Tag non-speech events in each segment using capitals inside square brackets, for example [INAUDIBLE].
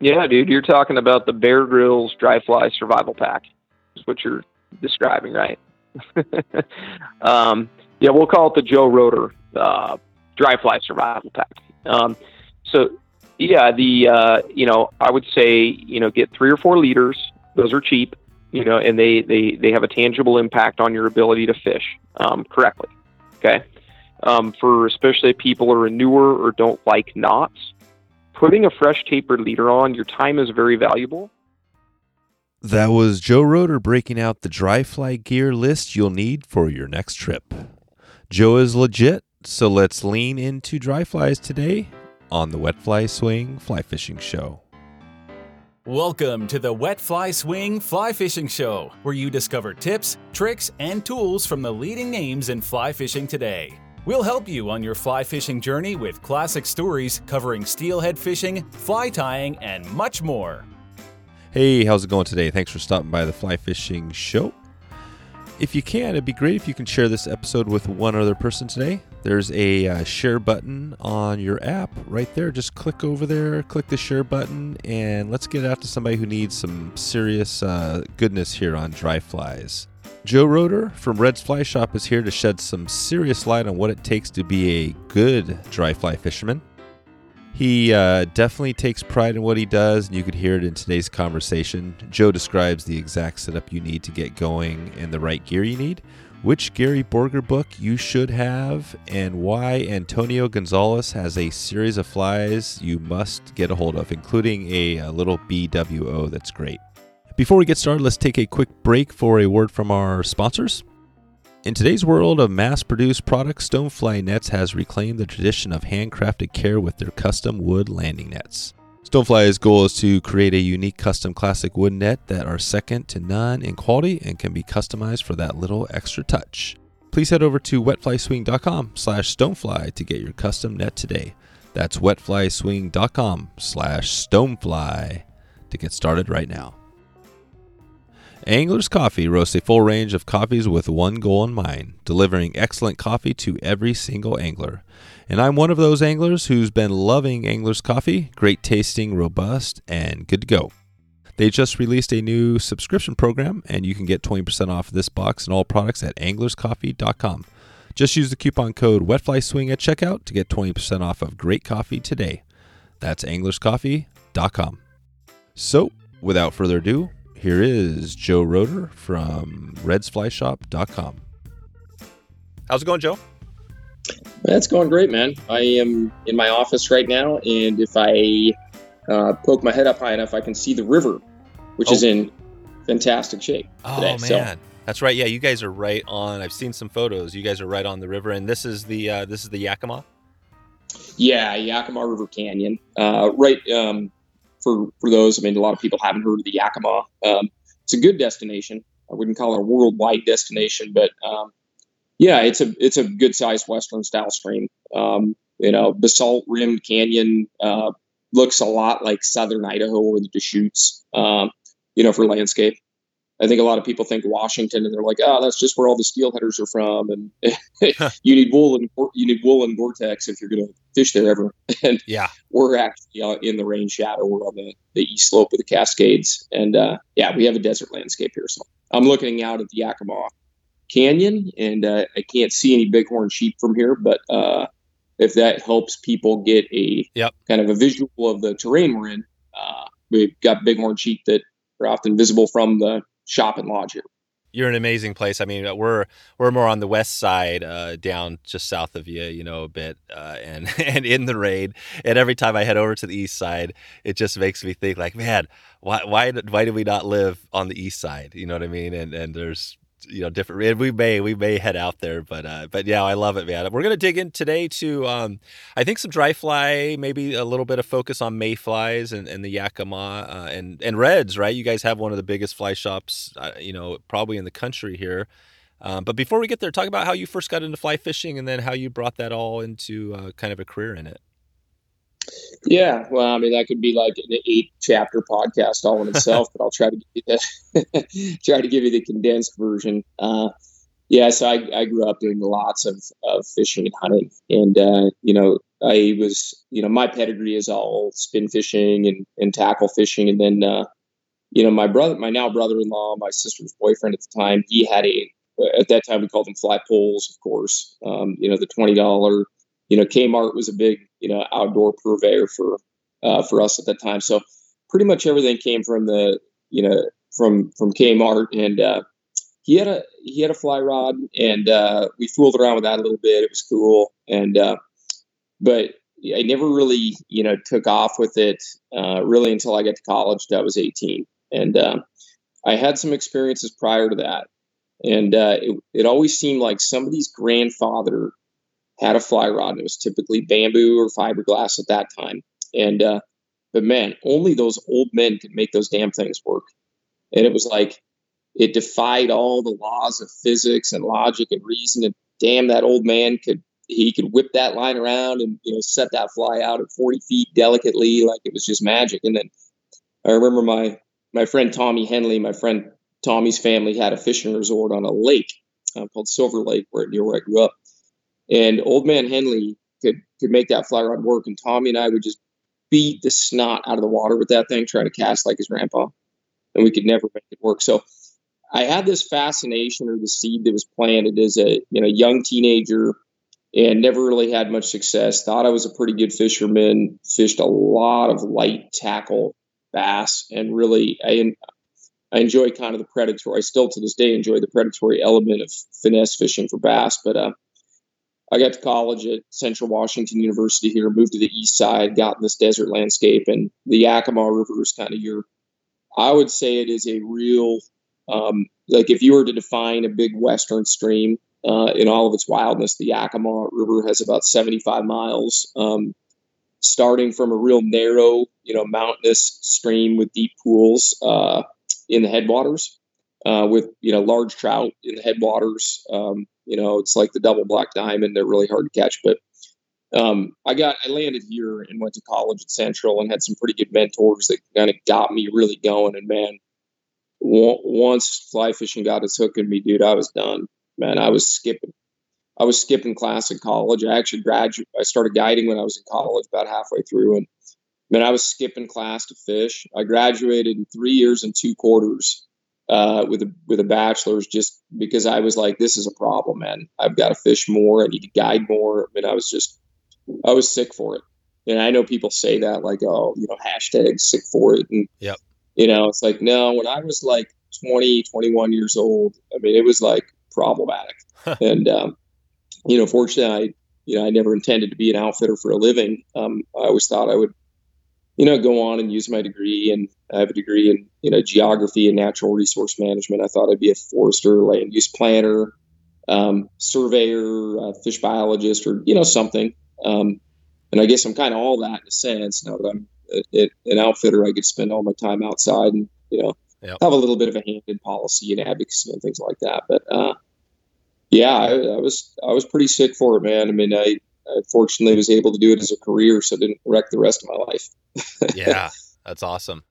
Yeah, dude, you're talking about the Bear Grylls Dry Fly Survival Pack. Is what you're describing, right? [LAUGHS] um, yeah, we'll call it the Joe Rotter uh, Dry Fly Survival Pack. Um, so, yeah, the uh, you know, I would say you know get three or four leaders. Those are cheap, you know, and they they they have a tangible impact on your ability to fish um, correctly. Okay, um, for especially people are newer or don't like knots, putting a fresh tapered leader on, your time is very valuable. That was Joe Rotter breaking out the dry fly gear list you'll need for your next trip. Joe is legit, so let's lean into dry flies today on the Wet Fly Swing Fly Fishing Show. Welcome to the Wet Fly Swing Fly Fishing Show, where you discover tips, tricks, and tools from the leading names in fly fishing today. We'll help you on your fly fishing journey with classic stories covering steelhead fishing, fly tying, and much more. Hey, how's it going today? Thanks for stopping by the Fly Fishing Show. If you can, it'd be great if you can share this episode with one other person today. There's a uh, share button on your app right there. Just click over there, click the share button, and let's get it out to somebody who needs some serious uh, goodness here on dry flies. Joe Rotter from Red's Fly Shop is here to shed some serious light on what it takes to be a good dry fly fisherman. He uh, definitely takes pride in what he does, and you could hear it in today's conversation. Joe describes the exact setup you need to get going and the right gear you need, which Gary Borger book you should have, and why Antonio Gonzalez has a series of flies you must get a hold of, including a, a little BWO that's great. Before we get started, let's take a quick break for a word from our sponsors. In today's world of mass produced products, Stonefly Nets has reclaimed the tradition of handcrafted care with their custom wood landing nets. Stonefly's goal is to create a unique custom classic wood net that are second to none in quality and can be customized for that little extra touch. Please head over to wetflyswing.com slash stonefly to get your custom net today. That's wetflyswing.com slash stonefly to get started right now. Angler's Coffee roasts a full range of coffees with one goal in mind delivering excellent coffee to every single angler. And I'm one of those anglers who's been loving Angler's Coffee, great tasting, robust, and good to go. They just released a new subscription program, and you can get 20% off this box and all products at anglerscoffee.com. Just use the coupon code WetFlySwing at checkout to get 20% off of great coffee today. That's anglerscoffee.com. So, without further ado, here is Joe Rotter from redsflyshop.com. How's it going, Joe? That's going great, man. I am in my office right now, and if I uh, poke my head up high enough, I can see the river, which oh. is in fantastic shape. Oh today. man, so, that's right. Yeah, you guys are right on. I've seen some photos. You guys are right on the river, and this is the uh, this is the Yakima. Yeah, Yakima River Canyon, uh, right um, for for those. I mean, a lot of people haven't heard of the Yakima. Um, it's a good destination. I wouldn't call it a worldwide destination, but um, yeah, it's a it's a good sized western style stream. Um, you know, basalt rimmed canyon uh, looks a lot like southern Idaho or the Deschutes. Um, you know, for landscape. I think a lot of people think Washington, and they're like, "Oh, that's just where all the steelheaders are from." And [LAUGHS] you need wool and you need wool and Gore-Tex if you're going to fish there ever. [LAUGHS] And yeah, we're actually in the rain shadow. We're on the, the east slope of the Cascades, and uh, yeah, we have a desert landscape here. So I'm looking out at the Yakima Canyon, and uh, I can't see any bighorn sheep from here, but uh, if that helps people get a yep. kind of a visual of the terrain we're in, uh, we've got bighorn sheep that are often visible from the shop and lodge here. You're an amazing place. I mean, we're we're more on the west side, uh, down just south of you, you know, a bit, uh, and [LAUGHS] and in the rain. And every time I head over to the east side, it just makes me think, like, man, why why why do we not live on the east side? You know what I mean? And and there's you know different and we may we may head out there but uh but yeah i love it man. We're gonna dig in today to um i think some dry fly maybe a little bit of focus on mayflies and, and the yakima uh, and and reds right? You guys have one of the biggest fly shops uh, you know probably in the country here. Um, but before we get there talk about how you first got into fly fishing and then how you brought that all into uh, kind of a career in it yeah, well, I mean, that could be like an eight-chapter podcast all in itself, [LAUGHS] but I'll try to give you the [LAUGHS] try to give you the condensed version. Uh, Yeah, so I, I grew up doing lots of, of fishing and hunting, and uh, you know I was you know my pedigree is all spin fishing and, and tackle fishing, and then uh, you know my brother, my now brother-in-law, my sister's boyfriend at the time, he had a at that time we called them fly poles, of course. Um, you know the twenty dollar, you know Kmart was a big you know outdoor purveyor for uh, for us at that time, so pretty much everything came from the you know from from Kmart and uh, he had a he had a fly rod and uh, we fooled around with that a little bit. It was cool and uh, but I never really you know took off with it uh, really until I got to college. I was 18 and uh, I had some experiences prior to that and uh, it, it always seemed like somebody's grandfather had a fly rod and it was typically bamboo or fiberglass at that time and uh, but man only those old men could make those damn things work and it was like it defied all the laws of physics and logic and reason. And damn, that old man could he could whip that line around and you know set that fly out at 40 feet delicately like it was just magic. And then I remember my my friend Tommy Henley, my friend Tommy's family had a fishing resort on a lake uh, called Silver Lake, where near where I grew up. And old man Henley could could make that fly rod work, and Tommy and I would just beat the snot out of the water with that thing, trying to cast like his grandpa, and we could never make it work. So I had this fascination or the seed that was planted as a you know young teenager and never really had much success. Thought I was a pretty good fisherman. Fished a lot of light tackle bass, and really I I enjoy kind of the predatory. I still to this day enjoy the predatory element of finesse fishing for bass. But uh, I got to college at Central Washington University here, moved to the east side, got in this desert landscape, and the Yakima River is kind of your. I would say it is a real um, like if you were to define a big western stream uh, in all of its wildness, the Yakima River has about 75 miles, um, starting from a real narrow, you know, mountainous stream with deep pools uh, in the headwaters, uh, with you know large trout in the headwaters. Um, you know, it's like the double black diamond; they're really hard to catch. But um, I got I landed here and went to college at Central and had some pretty good mentors that kind of got me really going. And man, once fly fishing got its hook in me, dude, I was done. Man, I was skipping. I was skipping class in college. I actually graduated. I started guiding when I was in college, about halfway through, and man, I was skipping class to fish. I graduated in three years and two quarters uh, with a with a bachelor's, just because I was like, this is a problem, man. I've got to fish more. I need to guide more. I mean, I was just, I was sick for it. And I know people say that like, oh, you know, hashtag sick for it. And yep. You know, it's like, no, when I was like 20, 21 years old, I mean, it was like problematic. and, um, you know, fortunately, I, you know, I never intended to be an outfitter for a living. Um, I always thought I would, you know, go on and use my degree. And I have a degree in, you know, geography and natural resource management. I thought I'd be a forester, land use planner, um, surveyor, uh, fish biologist, or, you know, something. Um, and I guess I'm kind of all that in a sense now that I'm it, an outfitter, I could spend all my time outside and you know yep. have a little bit of a hand in policy and advocacy and things like that. But uh, yeah, I, I, was I was pretty sick for it, man. I mean, I, I fortunately was able to do it as a career, so it didn't wreck the rest of my life. [LAUGHS] yeah, that's awesome.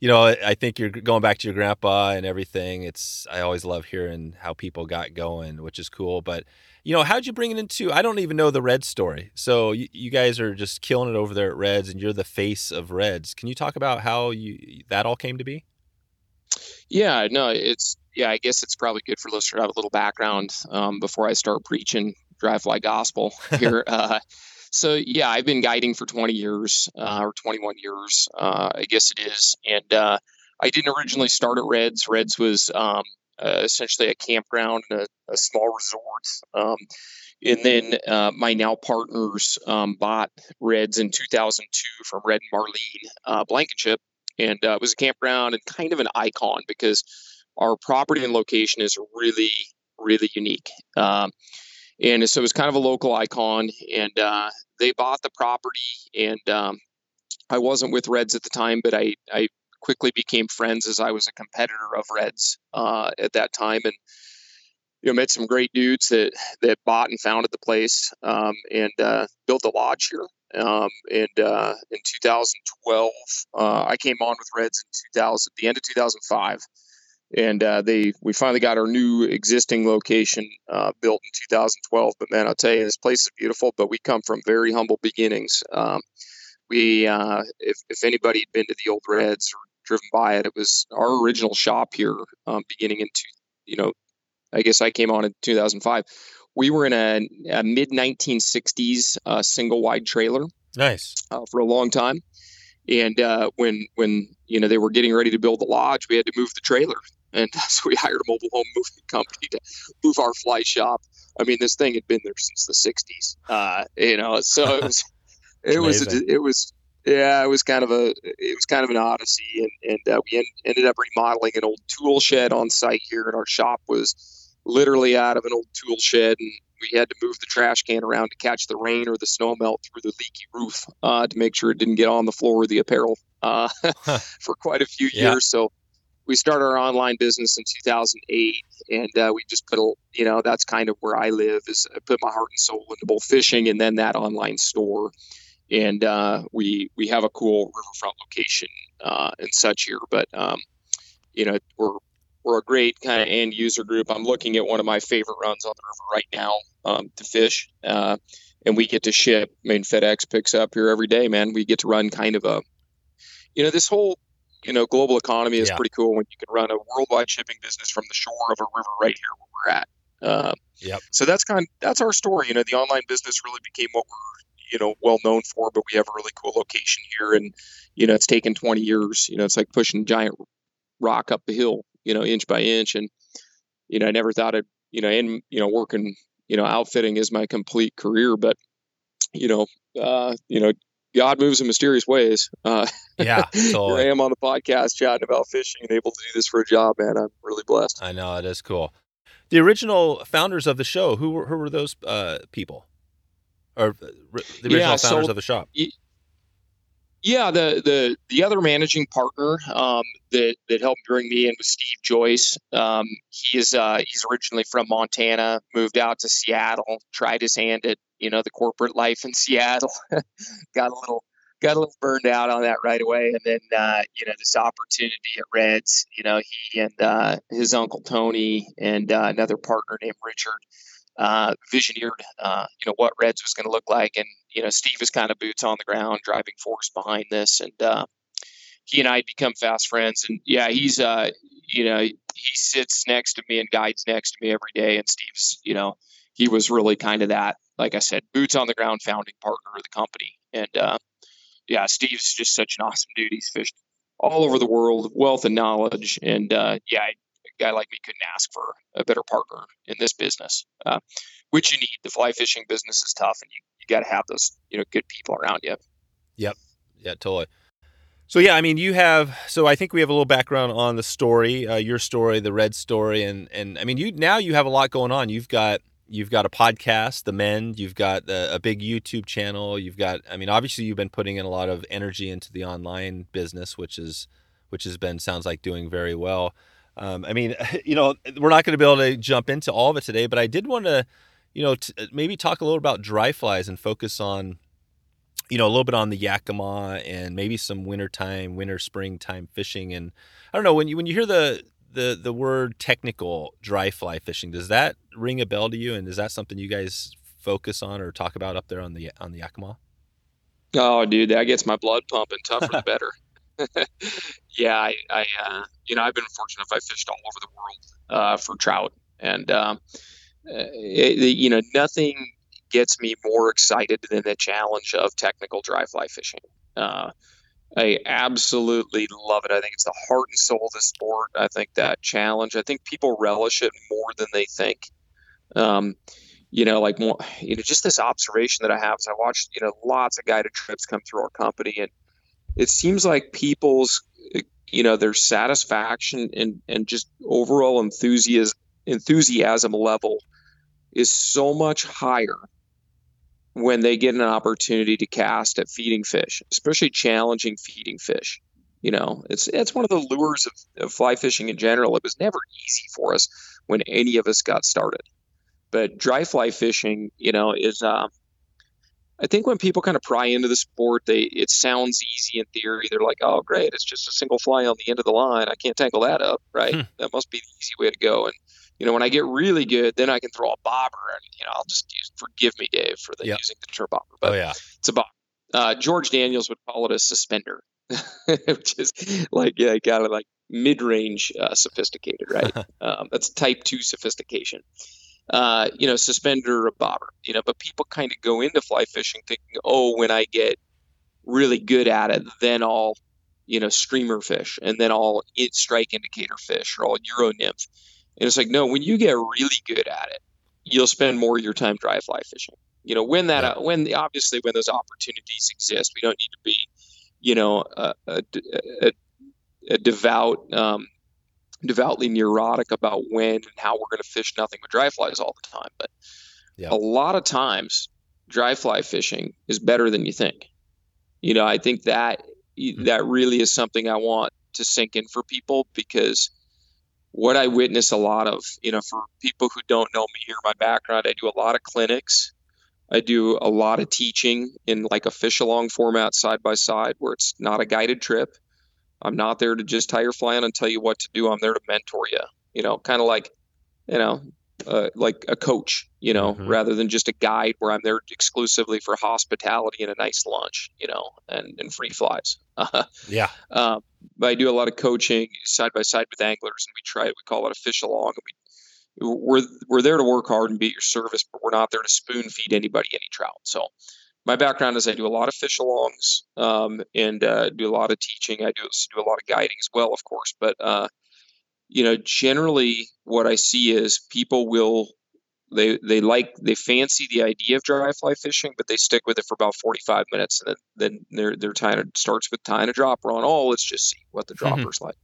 You know, I think you're going back to your grandpa and everything. It's I always love hearing how people got going, which is cool. But you know, how'd you bring it into? I don't even know the Reds story. So you, you guys are just killing it over there at Reds, and you're the face of Reds. Can you talk about how you that all came to be? Yeah, no, it's yeah. I guess it's probably good for listeners to have a little background um, before I start preaching dry fly gospel [LAUGHS] here. uh, so yeah, I've been guiding for 20 years uh, or 21 years, uh, I guess it is, and uh, I didn't originally start at Reds. Reds was um, uh, essentially a campground and a, a small resort. Um, and then uh, my now partners um, bought Reds in 2002 from Red and Marlene uh, Blankenship, and uh, it was a campground and kind of an icon because our property and location is really, really unique. Um, and so it was kind of a local icon, and uh, they bought the property, and um, I wasn't with Reds at the time, but I, I quickly became friends as I was a competitor of Reds uh, at that time, and you know met some great dudes that that bought and founded the place um, and uh, built a lodge here. Um, and uh, in 2012, uh, I came on with Reds in 2000, the end of 2005. And uh, they we finally got our new existing location uh, built in 2012. But man, I'll tell you, this place is beautiful. But we come from very humble beginnings. Um, we, uh, if if anybody had been to the old Reds or driven by it, it was our original shop here, um, beginning in two, you know, I guess I came on in 2005. We were in a, a mid 1960s uh, single wide trailer. Nice. Uh, for a long time. And uh, when when you know they were getting ready to build the lodge, we had to move the trailer, and [LAUGHS] so we hired a mobile home moving [LAUGHS] company to move our fly shop. I mean, this thing had been there since the '60s, uh, you know. So it was, [LAUGHS] it was, a, it was, yeah, it was kind of a, it was kind of an odyssey, and and uh, we en- ended up remodeling an old tool shed on site here, and our shop was literally out of an old tool shed, and we had to move the trash can around to catch the rain or the snow melt through the leaky roof uh, to make sure it didn't get on the floor of the apparel uh, [LAUGHS] for quite a few Yeah. years. So we started our online business in 2008, and uh, we just put a, you know, that's kind of where I live is I put my heart and soul into both fishing and then that online store. And uh, we we have a cool riverfront location uh, and such here, but um, you know we're we're a great kind of end user group. I'm looking at one of my favorite runs on the river right now um, to fish, uh, and we get to ship. I mean, FedEx picks up here every day, man. We get to run kind of a, you know, this whole, you know, global economy is Yeah. pretty cool when you can run a worldwide shipping business from the shore of a river right here where we're at. Uh, Yep. So that's kind of, that's our story. You know, the online business really became what we're you know well known for, but we have a really cool location here, and you know, it's taken 20 years. You know, it's like pushing a giant rock up the hill, you know, inch by inch. And, you know, I never thought I'd, you know, and, you know, working, you know, outfitting is my complete career, but, you know, uh, you know, God moves in mysterious ways. Uh, Yeah, [LAUGHS] here I am on the podcast chatting about fishing and able to do this for a job, man. I'm really blessed. I know it is cool. The original founders of the show, who were who were those uh, people, or uh, the original Yeah, founders so- of the shop? Yeah, the the the other managing partner um, that that helped bring me in was Steve Joyce. Um, he is uh, he's originally from Montana, moved out to Seattle, tried his hand at you know the corporate life in Seattle, [LAUGHS] got a little got a little burned out on that right away, and then uh, you know this opportunity at Reds, you know he and uh, his uncle Tony and uh, another partner named Richard uh, visioneered, uh, you know, what Reds was going to look like. And, you know, Steve is kind of boots on the ground, driving force behind this. And uh, he and I become fast friends. And yeah, he's, uh, you know, he sits next to me and guides next to me every day. And Steve's, you know, he was really kind of that, like I said, boots on the ground founding partner of the company. And uh, yeah, Steve's just such an awesome dude. He's fished all over the world, wealth and knowledge. And uh, yeah, a guy like me couldn't ask for a better partner in this business, uh, which you need. The fly fishing business is tough, and you, you got to have those you know good people around you. Yep. Yeah, totally. So yeah, I mean, you have. So I think we have a little background on the story, uh, your story, the red story, and and I mean, you now you have a lot going on. You've got you've got a podcast, The Mend. You've got a, a big YouTube channel. You've got. I mean, obviously, you've been putting in a lot of energy into the online business, which is which has been sounds like doing very well. Um, I mean, [LAUGHS] you know, we're not going to be able to jump into all of it today, but I did want to, you know, t- maybe talk a little about dry flies and focus on you know, a little bit on the Yakima and maybe some wintertime, winter springtime fishing. And I don't know when you when you hear the the the word technical dry fly fishing, does that ring a bell to you? And is that something you guys focus on or talk about up there on the on the Yakima? Oh, dude, that gets my blood pumping. Tougher the [LAUGHS] better. [LAUGHS] yeah, I, I uh, you know, I've been fortunate enough. I fished all over the world uh, for trout, and um, uh, it, it- you know, nothing gets me more excited than the challenge of technical dry fly fishing. Uh, I absolutely love it. I think it's the heart and soul of the sport. I think that challenge. I think people relish it more than they think. Um, you know, like more, you know, just this observation that I have is I watched, you know, lots of guided trips come through our company, and it seems like people's, you know, their satisfaction and and just overall enthusiasm enthusiasm level is so much higher when they get an opportunity to cast at feeding fish, especially challenging feeding fish. You know, it's it's one of the lures of, of fly fishing in general. It was never easy for us when any of us got started, but dry fly fishing, you know, is uh, I think when people kind of pry into the sport, they it sounds easy in theory. They're like, "Oh, great, it's just a single fly on the end of the line. I can't tangle that up, right? Hmm. That must be the easy way to go." And you know, when I get really good, then I can throw a bobber, and you know, I'll just use. Forgive me, Dave, for the, yep. using the term bobber, but oh, yeah. it's a bobber. Uh, George Daniels would call it a suspender, [LAUGHS] which is like yeah, kind of like mid-range uh, sophisticated, right? [LAUGHS] um, that's type two sophistication uh, you know, suspender or bobber, you know, but people kind of go into fly fishing thinking, oh, when I get really good at it, then I'll, you know, streamer fish and then I'll strike indicator fish or I'll Euro nymph. And it's like, no, when you get really good at it, you'll spend more of your time dry fly fishing. You know, when that, yeah. when the, obviously when those opportunities exist, we don't need to be, you know, a, a, a, a devout, um, devoutly neurotic about when and how we're going to fish nothing but dry flies all the time. But a lot of times, dry fly fishing is better than you think. You know, I think that mm-hmm. that really is something I want to sink in for people because what I witness a lot of, you know, for people who don't know me or my background, I do a lot of clinics. I do a lot of teaching in like a fish along format side by side where it's not a guided trip. I'm not there to just tie your fly on and tell you what to do. I'm there to mentor you. You know, kind of like, you know, uh, like a coach. You know, mm-hmm. rather than just a guide where I'm there exclusively for hospitality and a nice lunch. You know, and and free flies. [LAUGHS] yeah. Um, but I do a lot of coaching side by side with anglers, and we try. We call it a fish along, and we we're we're there to work hard and be at your service, but we're not there to spoon feed anybody any trout. So my background is I do a lot of fish alongs um, and uh, do a lot of teaching. I do do a lot of guiding as well, of course. But uh, you know, generally, what I see is people will they they like they fancy the idea of dry fly fishing, but they stick with it for about forty five minutes, and then then their their time starts with tying a dropper on. Oh, let's just see what the mm-hmm. dropper's mm-hmm. like.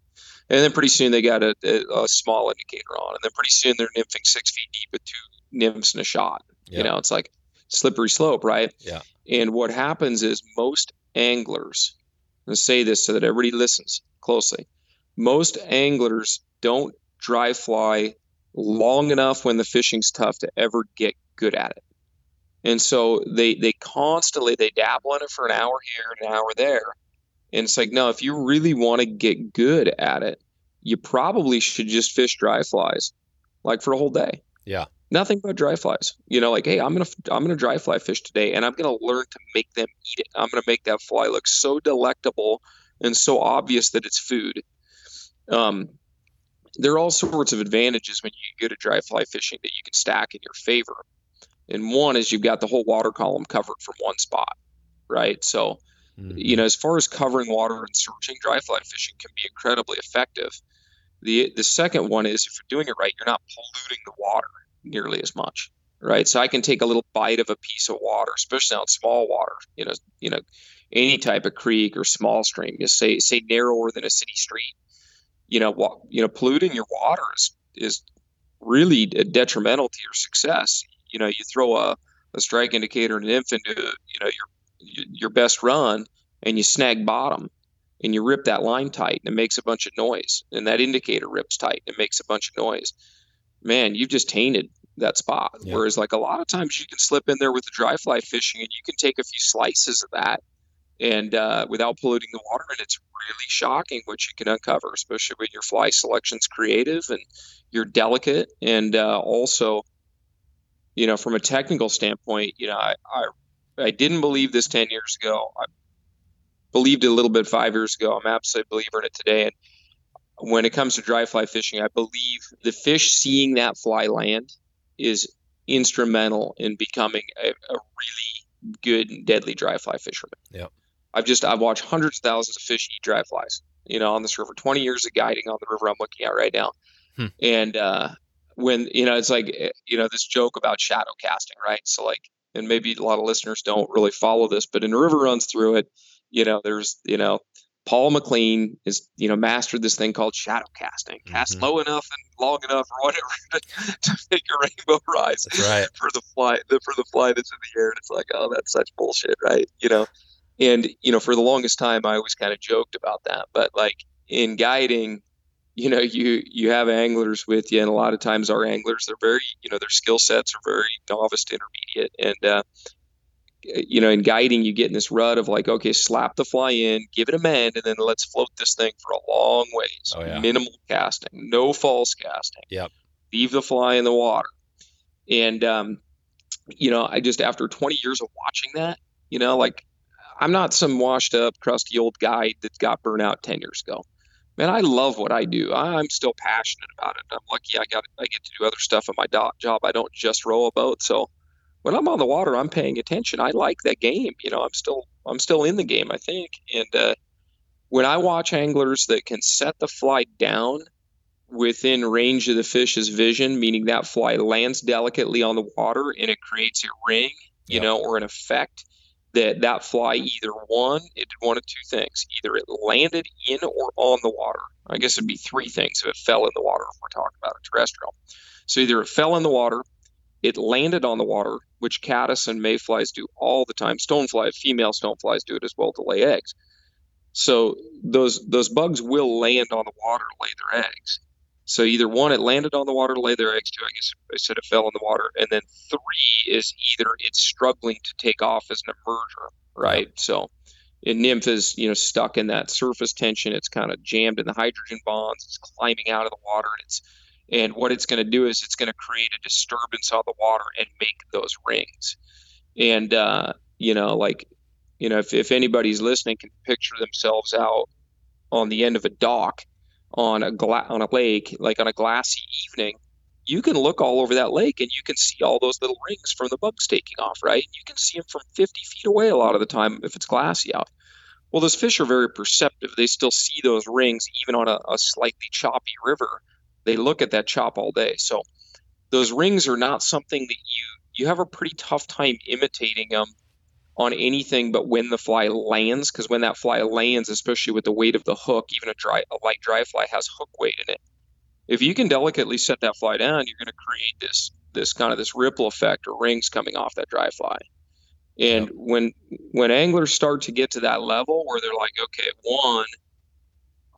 And then pretty soon they got a, a, a, small indicator on, and then pretty soon they're nymphing six feet deep with two nymphs and a shot. Yep. You know, it's like slippery slope, right? Yeah. And what happens is most anglers, and say this so that everybody listens closely, most anglers don't dry fly long enough when the fishing's tough to ever get good at it. And so they they constantly they dabble in it for an hour here, an hour there. And it's like, no, if you really want to get good at it, you probably should just fish dry flies like for a whole day. Yeah nothing but dry flies. You know, like, hey, I'm gonna I'm gonna dry fly fish today, and I'm gonna learn to make them eat it. I'm gonna make that fly look so delectable and so obvious that it's food. Um, there are all sorts of advantages when you go to dry fly fishing that you can stack in your favor. And one is you've got the whole water column covered from one spot, right? So, mm-hmm. you know, as far as covering water and searching, dry fly fishing can be incredibly effective. The the second one is if you're doing it right, you're not polluting the water nearly as much right so i can take a little bite of a piece of water especially on small water you know you know any type of creek or small stream you say say narrower than a city street you know what you know polluting your water is, is really detrimental to your success you know you throw a, a strike indicator and a nymph into you know your your best run and you snag bottom and you rip that line tight and it makes a bunch of noise and that indicator rips tight and it makes a bunch of noise man, you've just tainted that spot. Yeah. Whereas, like a lot of times, you can slip in there with the dry fly fishing, and you can take a few slices of that, and uh, without polluting the water, and it's really shocking what you can uncover, especially when your fly selection's creative and you're delicate, and uh, also, you know, from a technical standpoint, you know, I, I I didn't believe this ten years ago. I believed it a little bit five years ago. I'm absolutely believer in it today, and when it comes to dry fly fishing, I believe the fish seeing that fly land is instrumental in becoming a, a really good and deadly dry fly fisherman. Yeah. I've just I've watched hundreds of thousands of fish eat dry flies, you know, on this river. Twenty years of guiding on the river I'm looking at right now, hmm. and uh, when you know it's like eh, you know this joke about shadow casting, right? So like, and maybe a lot of listeners don't really follow this, but in the river runs through it, you know, there's you know Paul Maclean is, you know, mastered this thing called shadow casting. Cast mm-hmm. low enough and long enough or whatever [LAUGHS] to, to make a rainbow rise right. for the fly the, for the fly that's in the air. And it's like, oh, that's such bullshit, right? You know. And, you know, for the longest time I always kind of joked about that. But like in guiding, you know, you you have anglers with you, and a lot of times our anglers, they're very, you know, their skill sets are very novice to intermediate. And uh you know, in guiding, you get in this rut of like, okay, slap the fly in, give it a mend, and then let's float this thing for a long ways. Oh, yeah. Minimal casting, no false casting. Yep. Leave the fly in the water. And, um, you know, I just, after 20 years of watching that, you know, like I'm not some washed up, crusty old guy that got burnt out 10 years ago. Man, I love what I do. I'm still passionate about it. I'm lucky I got I get to do other stuff in my job. I don't just row a boat. So when I'm on the water, I'm paying attention. I like that game. You know, I'm still I'm still in the game. I think. And uh, when I watch anglers that can set the fly down within range of the fish's vision, meaning that fly lands delicately on the water and it creates a ring, you Yep. know, or an effect that that fly either one, it did one of two things: either it landed in or on the water. I guess it'd be three things if it fell in the water. If we're talking about a terrestrial, so either it fell in the water, it landed on the water, which caddis and mayflies do all the time. Stonefly, female stoneflies do it as well to lay eggs. So those those bugs will land on the water lay their eggs. So either one, it landed on the water to lay their eggs. Two, I guess I said it fell in the water, and then three is either it's struggling to take off as an emerger, right? So, a nymph is you know stuck in that surface tension. It's kind of jammed in the hydrogen bonds. It's climbing out of the water, and it's and what it's going to do is it's going to create a disturbance on the water and make those rings. And uh, you know, like you know, if if anybody's listening can picture themselves out on the end of a dock on a gla- on a lake, like on a glassy evening, you can look all over that lake and you can see all those little rings from the bugs taking off, right? You can see them from 50 feet away a lot of the time if it's glassy out. Well, those fish are very perceptive. They still see those rings even on a, a slightly choppy river. They look at that chop all day. So those rings are not something that you you have a pretty tough time imitating them on anything but when the fly lands because when that fly lands especially with the weight of the hook even a dry a light dry fly has hook weight in it. If you can delicately set that fly down you're going to create this this kind of this ripple effect or rings coming off that dry fly. And when when anglers start to get to that level where they're like okay one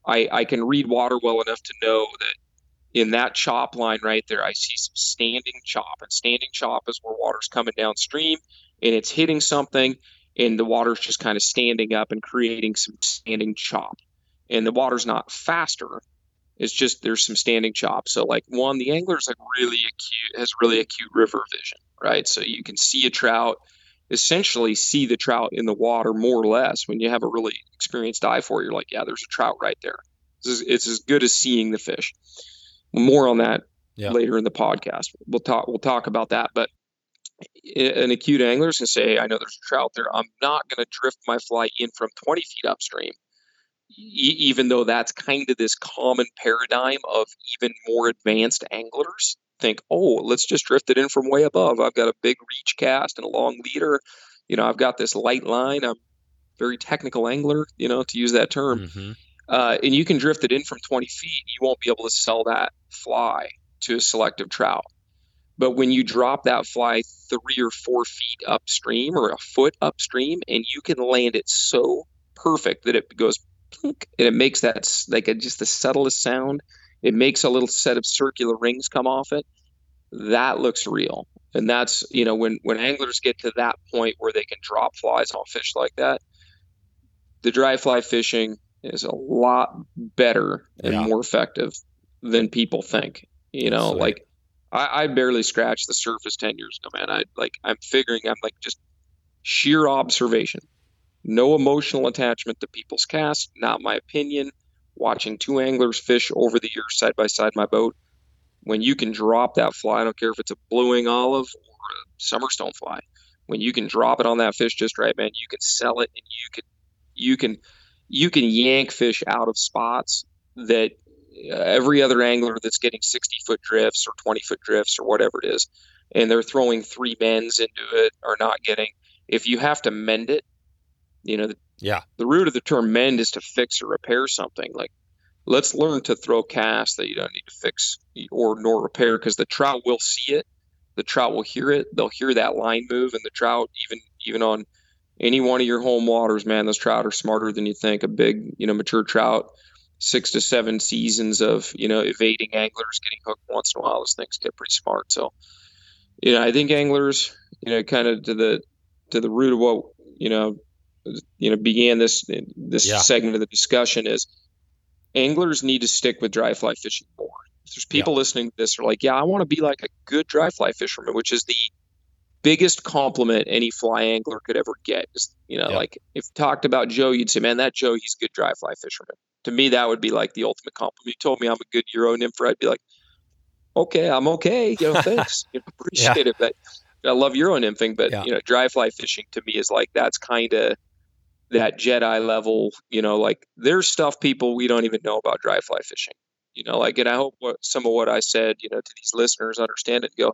i i can read water well enough to know that in that chop line right there i see some standing chop and standing chop is where water's coming downstream and it's hitting something and the water's just kind of standing up and creating some standing chop. And the water's not faster it's just there's some standing chop. So like one the angler's like really acute has really acute river vision right? So you can see a trout essentially see the trout in the water more or less. When you have a really experienced eye for it you're like yeah there's a trout right there. It's as, it's as good as seeing the fish. More on that Yeah. later in the podcast. We'll talk we'll talk about that but an acute angler is going to say, I know there's a trout there. I'm not going to drift my fly in from 20 feet upstream, e- even though that's kind of this common paradigm of even more advanced anglers think, oh, let's just drift it in from way above. I've got a big reach cast and a long leader. You know, I've got this light line. I'm a very technical angler, you know, to use that term. hmm Uh, and you can drift it in from 20 feet. You won't be able to sell that fly to a selective trout. But when you drop that fly three or four feet upstream or a foot upstream, and you can land it so perfect that it goes plink, and it makes that like a, just the subtlest sound. It makes a little set of circular rings come off it. That looks real, and that's you know when when anglers get to that point where they can drop flies on fish like that, the dry fly fishing is a lot better and Yeah. more effective than people think. You know, Sweet. like I, I barely scratched the surface ten years ago, man. I like I'm figuring I'm like just sheer observation, no emotional attachment to people's casts, not my opinion. Watching two anglers fish over the years side by side my boat, when you can drop that fly, I don't care if it's a blue winged olive or a summerstone fly, when you can drop it on that fish just right, man, you can sell it and you can you can you can yank fish out of spots that uh, every other angler that's getting 60 foot drifts or 20 foot drifts or whatever it is and they're throwing three mends into it are not getting if you have to mend it you know the, Yeah. the root of the term mend is to fix or repair something like let's learn to throw casts that you don't need to fix or nor repair because the trout will see it the trout will hear it they'll hear that line move and the trout even even on any one of your home waters man those trout are smarter than you think a big you know mature trout six to seven seasons of you know evading anglers getting hooked once in a while those things get pretty smart so you know i think anglers you know kind of to the to the root of what you know you know began this this Yeah. segment of the discussion is anglers need to stick with dry fly fishing more. If There's people listening to this are like, yeah, I want to be like a good dry fly fisherman, which is the biggest compliment any fly angler could ever get. Is, you know, Yeah. like if talked about Joe, you'd say, man, that Joe, he's a good dry fly fisherman. To me, that would be like the ultimate compliment. You told me I'm a good Euro nympher, I'd be like, okay, I'm okay. You know, thanks. you know, [LAUGHS] appreciate it. But I love Euro nymphing, but Yeah. you know, dry fly fishing to me is like that's kind of that Jedi level. You know, like there's stuff people we don't even know about dry fly fishing. You know, like, and I hope what some of what I said, you know, to these listeners understand it. And go,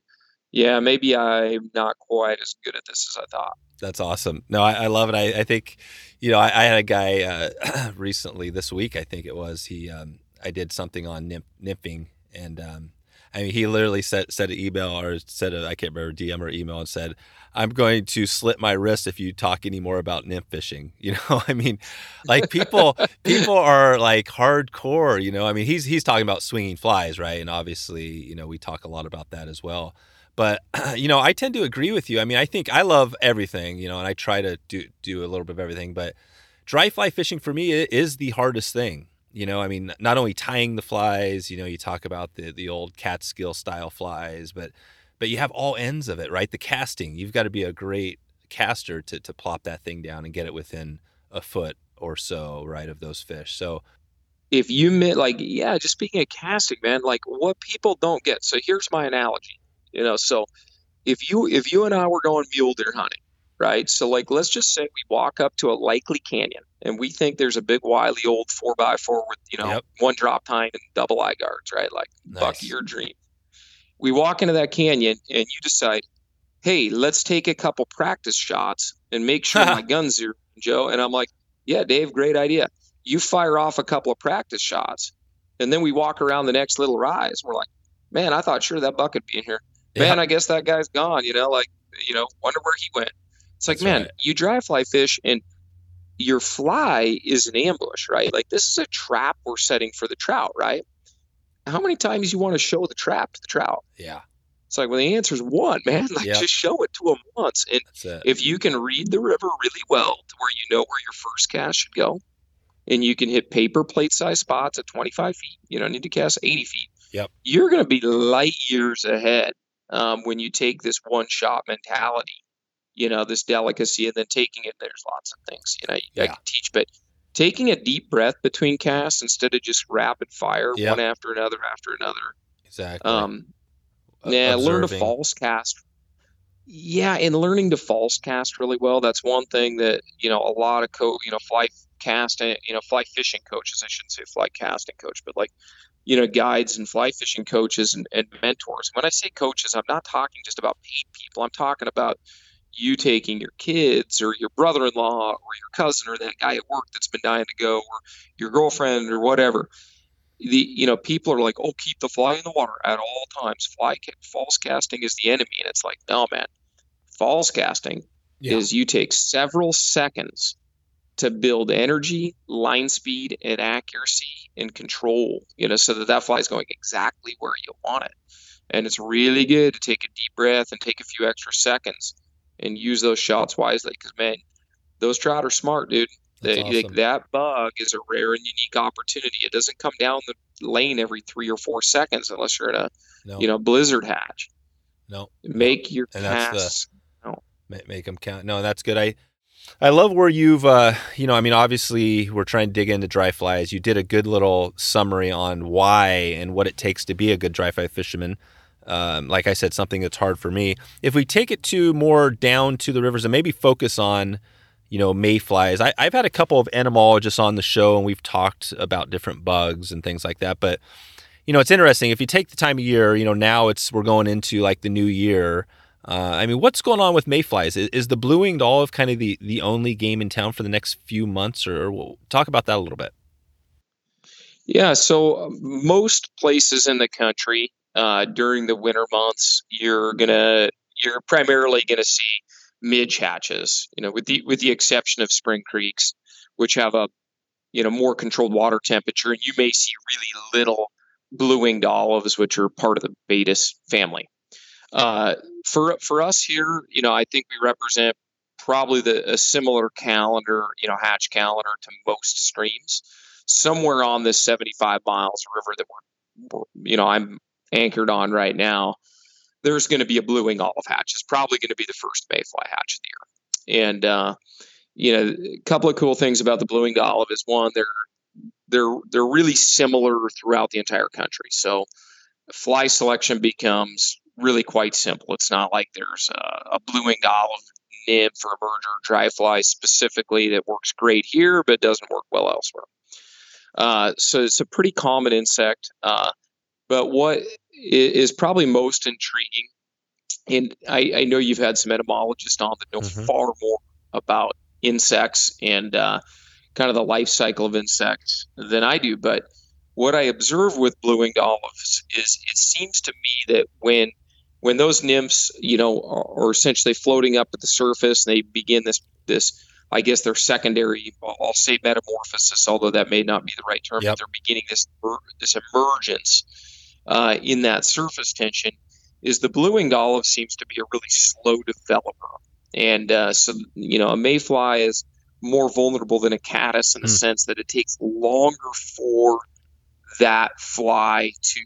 yeah, maybe I'm not quite as good at this as I thought. That's awesome. No, I, I love it. I, I think, you know, I, I had a guy uh, [CLEARS THROAT] recently this week. I think it was he. Um, I did something on nymph, nymphing, and um, I mean, he literally said said an email or said I I can't remember DM or email and said, "I'm going to slit my wrist if you talk any more about nymph fishing." [LAUGHS] You know, I mean, like people people are like hardcore. You know, I mean, he's he's talking about swinging flies, right? And obviously, you know, we talk a lot about that as well. But [CLEARS THROAT] you know, I tend to agree with you. I mean, I think I love everything, you know, and I try to do do a little bit of everything. But dry fly fishing for me is the hardest thing. You know, I mean, not only tying the flies. You know, you talk about the the old Catskill style flies, but but you have all ends of it, right? The casting. You've got to be a great caster to to plop that thing down and get it within a foot or so, right, of those fish. So If you met like, yeah, just speaking of casting, man, like what people don't get. So here's my analogy. You know, so if you if you and I were going mule deer hunting, right? So like let's just say we walk up to a likely canyon and we think there's a big wily old four by four with, you know, Yep. one drop tine and double eye guards, right? Like Nice. Bucky your dream. We walk into that canyon and you decide, hey, let's take a couple practice shots and make sure my [LAUGHS] gun's zero, Joe. And I'm like, yeah, Dave, great idea. You fire off a couple of practice shots, and then we walk around the next little rise. We're like, man, I thought sure that buck would be in here. Man, I guess that guy's gone. You know, like, you know, wonder where he went. It's like, That's man, right. you dry fly fish and your fly is an ambush, right? Like this is a trap we're setting for the trout, right? How many times you want to show the trap to the trout? yeah, It's like, well, the answer is one, man. [LAUGHS] Like, Yep. just show it to them once. And if you can read the river really well to where you know where your first cast should go, and you can hit paper plate size spots at 25 feet, you don't need to cast 80 feet. Yep. You're going to be light years ahead um, when you take this one shot mentality, you know, this delicacy, and then taking it. There's lots of things, you know, I can teach, but taking a deep breath between casts instead of just rapid fire Yep. one after another after another. exactly. Um, O- yeah, learn to observing. false cast. Yeah, and learning to false cast really well. That's one thing that you know a lot of co you know fly casting you know fly fishing coaches. I shouldn't say fly casting coach, but like you know guides and fly fishing coaches and, and mentors. When I say coaches, I'm not talking just about paid people. I'm talking about you taking your kids or your brother-in-law or your cousin or that guy at work that's been dying to go or your girlfriend or whatever the you know people are like oh keep the fly in the water at all times fly ca- false casting is the enemy and it's like no man false casting Yeah. is you take several seconds to build energy line speed and accuracy and control you know so that that fly is going exactly where you want it and it's really good to take a deep breath and take a few extra seconds and use those shots wisely because man those trout are smart dude they, awesome. that bug is a rare and unique opportunity. It doesn't come down the lane every three or four seconds unless you're in a no, you know blizzard hatch. no, Make your And that's the- casts. Ma- make them count. No, that's good. I I love where you've uh you know, I mean obviously we're trying to dig into dry flies. You did a good little summary on why and what it takes to be a good dry fly fisherman. Um, like I said, something that's hard for me. If we take it to more down to the rivers and maybe focus on, you know, mayflies. I, I've had a couple of entomologists on the show and we've talked about different bugs and things like that. But you know, it's interesting if you take the time of year. You know, now it's we're going into like the new year. Uh, I mean, what's going on with mayflies? Is, is the blue winged olive kind of the, the only game in town for the next few months, or, or we'll talk about that a little bit? Yeah, so uh, most places in the country uh, during the winter months, you're gonna you're primarily gonna see midge hatches. You know, with the with the exception of spring creeks, which have a you know more controlled water temperature, and you may see really little blue winged olives, which are part of the Baetis family. Uh, for for us here, you know, I think we represent probably the a similar calendar, you know, hatch calendar to most streams. Somewhere on this 75 miles river that we're, you know, I'm anchored on right now, there's going to be a blue winged olive hatch. It's probably going to be the first mayfly hatch of the year. And uh, you know, a couple of cool things about the blue winged olive is one, they're they're they're really similar throughout the entire country. So fly selection becomes really quite simple. It's not like there's a, a blue winged olive nymph or emerger dry fly specifically that works great here but doesn't work well elsewhere. Uh, so it's a pretty common insect. Uh, but what is probably most intriguing, and I, I, know you've had some entomologists on that know mm-hmm. far more about insects and uh, kind of the life cycle of insects than I do. But what I observe with blue winged olives is it seems to me that when when those nymphs, you know, are, are essentially floating up at the surface, and they begin this this I guess their secondary, I'll say metamorphosis, although that may not be the right term, yep. but they're beginning this this emergence uh, in that surface tension. Is the blue winged olive seems to be a really slow developer, and uh, so you know a mayfly is more vulnerable than a caddis in the mm. sense that it takes longer for that fly to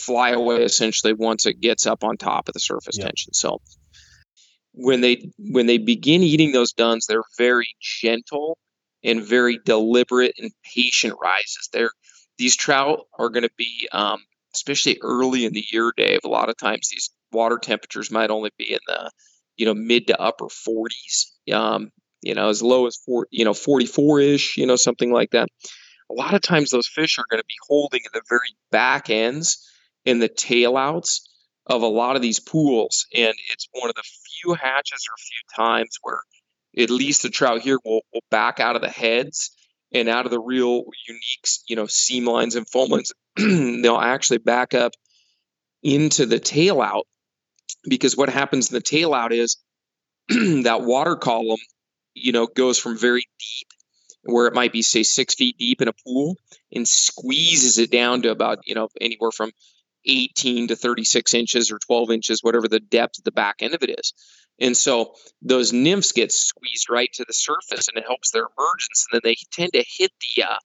fly away essentially once it gets up on top of the surface yep. tension. So when they when they begin eating those duns, they're very gentle and very deliberate and patient rises. They're these trout are going to be, um, especially early in the year, Dave. A lot of times these water temperatures might only be in the you know mid to upper 40s. Um, you know, as low as four, you know, 44 ish, you know, something like that. A lot of times those fish are going to be holding in the very back ends in the tailouts of a lot of these pools. And it's one of the few hatches or few times where at least the trout here will, will back out of the heads and out of the real unique, you know, seam lines and foam lines. [CLEARS THROAT] they'll actually back up into the tail out because what happens in the tail out is [CLEARS THROAT] that water column, you know, goes from very deep where it might be say six feet deep in a pool and squeezes it down to about you know anywhere from 18 to 36 inches or 12 inches, whatever the depth of the back end of it is. And so those nymphs get squeezed right to the surface and it helps their emergence. And then they tend to hit the uh,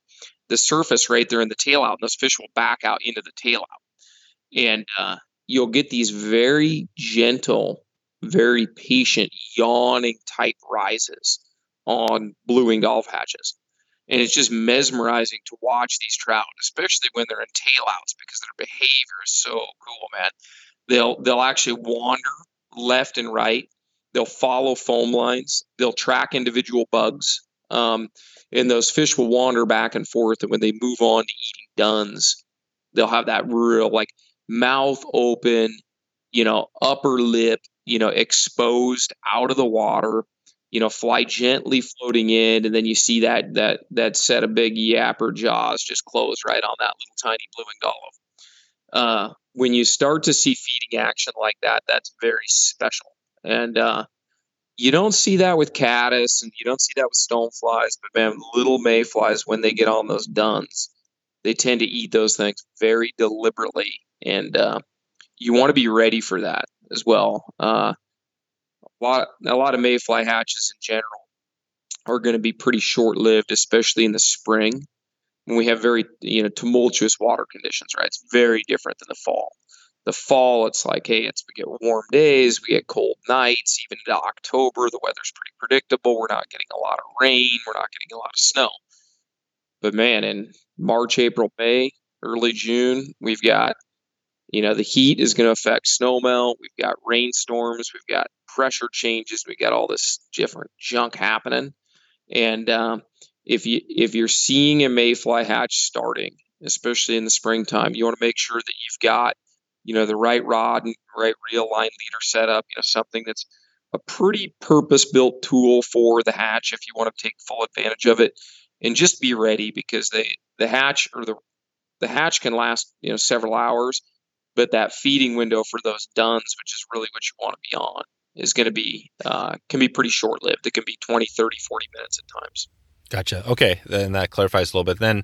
the surface right there in the tail out, and those fish will back out into the tail out. And uh, you'll get these very gentle, very patient, yawning type rises on blue winged hatches and it's just mesmerizing to watch these trout, especially when they're in tailouts because their behavior is so cool, man. They'll they'll actually wander left and right. They'll follow foam lines. They'll track individual bugs, um, and those fish will wander back and forth. And when they move on to eating duns, they'll have that real like mouth open, you know, upper lip, you know, exposed out of the water you know, fly gently floating in, and then you see that that that set of big yapper jaws just close right on that little tiny blue and olive. Uh, when you start to see feeding action like that, that's very special, and uh, you don't see that with caddis, and you don't see that with stoneflies. But man, little mayflies when they get on those duns, they tend to eat those things very deliberately, and uh, you want to be ready for that as well. Uh, a lot a lot of mayfly hatches in general are going to be pretty short lived, especially in the spring when we have very you know tumultuous water conditions. Right, it's very different than the fall. The fall, it's like, hey, it's we get warm days, we get cold nights. Even into October, the weather's pretty predictable. We're not getting a lot of rain. We're not getting a lot of snow. But man, in March, April, May, early June, we've got you know the heat is going to affect snowmelt. We've got rainstorms. We've got pressure changes. We've got all this different junk happening, and um, if you if you're seeing a mayfly hatch starting, especially in the springtime, you want to make sure that you've got you know the right rod and right reel line leader setup. You know something that's a pretty purpose built tool for the hatch if you want to take full advantage of it, and just be ready because they the hatch or the the hatch can last you know several hours but that feeding window for those duns which is really what you want to be on is going to be uh, can be pretty short lived. It can be 20, 30, 40 minutes at times. Gotcha. Okay, then that clarifies a little bit. Then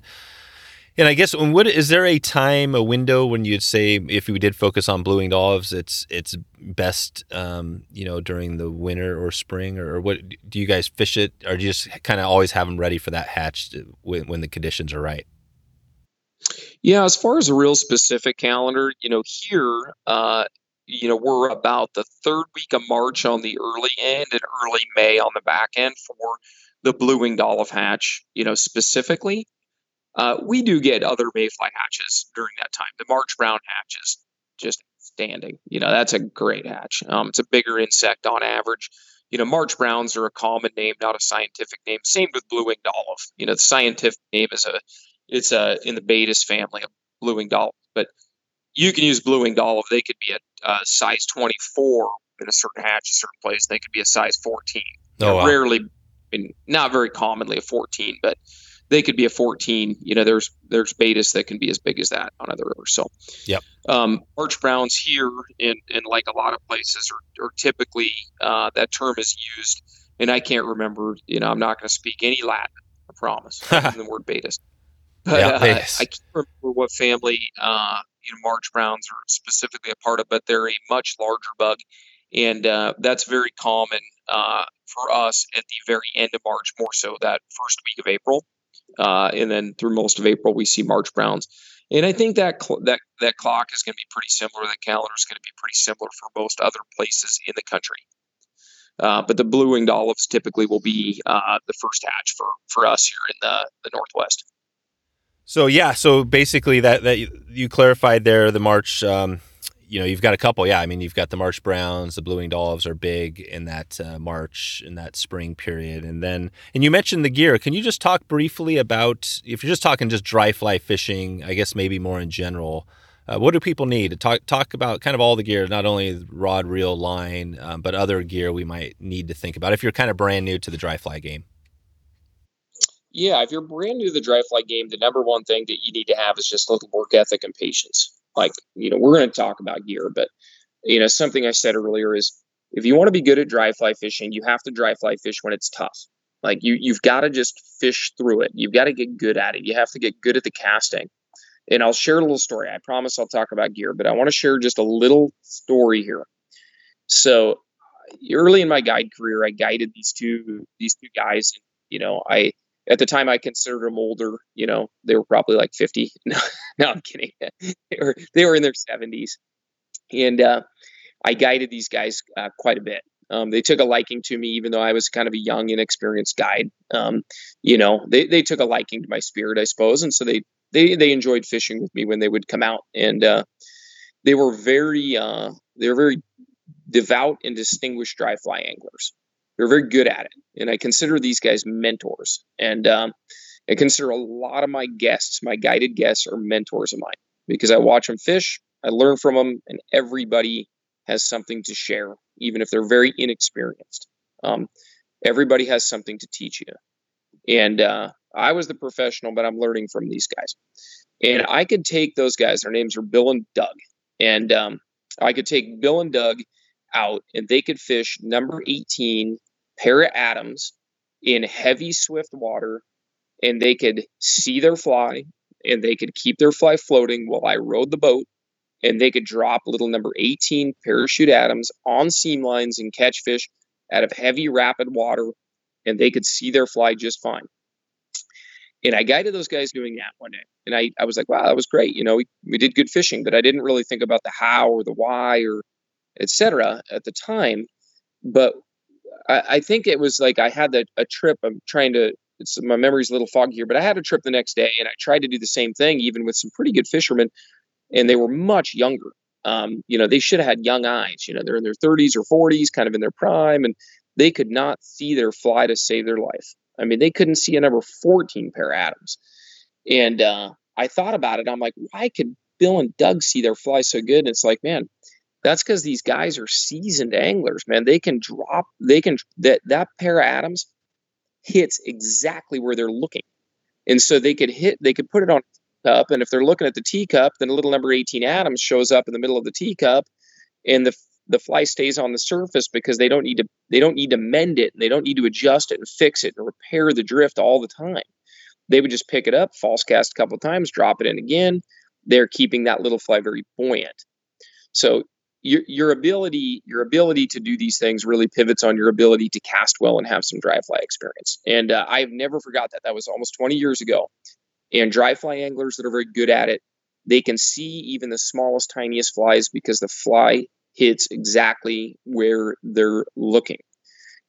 And I guess what is there a time, a window when you'd say if we did focus on blue winged olives, it's it's best, um, you know, during the winter or spring, or, what? Do you guys fish it, or do you just kind of always have them ready for that hatch to, when, when the conditions are right? Yeah, as far as a real specific calendar, you know, here, uh, you know, we're about the third week of March on the early end and early May on the back end for the blue winged olive hatch, you know, specifically. Uh, we do get other mayfly hatches during that time. The March brown hatch is just standing. You know, that's a great hatch. Um, it's a bigger insect on average. You know, March browns are a common name, not a scientific name. Same with blue winged olive. You know, the scientific name is a it's a in the Baetis family of blue winged olive, but you can use blue winged olive. They could be a, a, size 24 in a certain hatch, a certain place. They could be a size 14. Oh, wow. Rarely, I mean, not very commonly a 14, but they could be a 14. You know, there's there's Baetis that can be as big as that on other rivers. So, yep. Um, March browns here in, in like a lot of places are, are typically uh, that term is used, and I can't remember. You know, I'm not going to speak any Latin. I promise. [LAUGHS] the word Baetis. But yeah, uh, I can't remember what family uh, you know March browns are specifically a part of, but they're a much larger bug, and uh, that's very common uh, for us at the very end of March, more so that first week of April. Uh, and then through most of April, we see March browns. And I think that cl- that that clock is going to be pretty similar. The calendar is going to be pretty similar for most other places in the country. Uh, but the blue winged olives typically will be uh, the first hatch for for us here in the the Northwest. So yeah, so basically that that you clarified there the March um, you know, you've got a couple. Yeah, I mean, you've got the March Browns, the Blue Winged Olives are big in that uh, March in that spring period, and then and you mentioned the gear. Can you just talk briefly about if you're just talking just dry fly fishing? I guess maybe more in general. Uh, what do people need talk talk about? Kind of all the gear, not only rod, reel, line, um, but other gear we might need to think about if you're kind of brand new to the dry fly game. Yeah, if you're brand new to the dry fly game, the number one thing that you need to have is just a little work ethic and patience. Like you know we're going to talk about gear but you know something i said earlier is if you want to be good at dry fly fishing you have to dry fly fish when it's tough. Like you you've got to just fish through it. You've got to get good at it. You have to get good at the casting. And i'll share a little story. I promise i'll talk about gear but i want to share just a little story here. So early in my guide career i guided these two these two guys you know i at the time I considered them older. You know, they were probably like 50. [LAUGHS] No, no I'm kidding. they were they were in their 70s, and uh, I guided these guys uh, quite a bit. Um, they took a liking to me, even though I was kind of a young, inexperienced guide. Um, you know, they, they took a liking to my spirit, I suppose, and so they they they enjoyed fishing with me when they would come out, and uh, they were very uh, they were very devout and distinguished dry fly anglers. They're very good at it, and I consider these guys mentors. And um, I consider a lot of my guests, my guided guests, are mentors of mine because I watch them fish, I learn from them, and everybody has something to share, even if they're very inexperienced. Um, everybody has something to teach you. And uh, I was the professional, but I'm learning from these guys. And I could take those guys, their names are Bill and Doug. And um, I could take Bill and Doug out and they could fish number 18 Para Adams in heavy, swift water, and they could see their fly and they could keep their fly floating while I rode the boat. And they could drop little number 18 parachute Adams on seam lines and catch fish out of heavy, rapid water, and they could see their fly just fine. And I guided those guys doing that one day. And I, I was like, wow, that was great. You know, we, we did good fishing, but I didn't really think about the how or the why or etc. at the time. But I, I, think it was like I had the, a trip. I'm trying to. It's my memory's a little foggy here, but I had a trip the next day, and I tried to do the same thing, even with some pretty good fishermen, and they were much younger. Um, you know, they should have had young eyes. You know, they're in their 30s or 40s, kind of in their prime, and they could not see their fly to save their life. I mean, they couldn't see a number 14 Para Adams. And uh, I thought about it. I'm like, why could Bill and Doug see their fly so good? And it's like, man, that's because these guys are seasoned anglers, man. They can drop, they can that that Para Adams hits exactly where they're looking, and so they could hit, they could put it on cup, and if they're looking at the teacup, then a little number eighteen Adams shows up in the middle of the teacup, and the the fly stays on the surface because they don't need to they don't need to mend it, and they don't need to adjust it and fix it and repair the drift all the time. they would just pick it up, false cast a couple times, drop it in again. They're keeping that little fly very buoyant. So your your ability your ability to do these things really pivots on your ability to cast well and have some dry fly experience. And uh, I've never forgot that. That was almost 20 years ago. And dry fly anglers that are very good at it, they can see even the smallest, tiniest flies because the fly hits exactly where they're looking.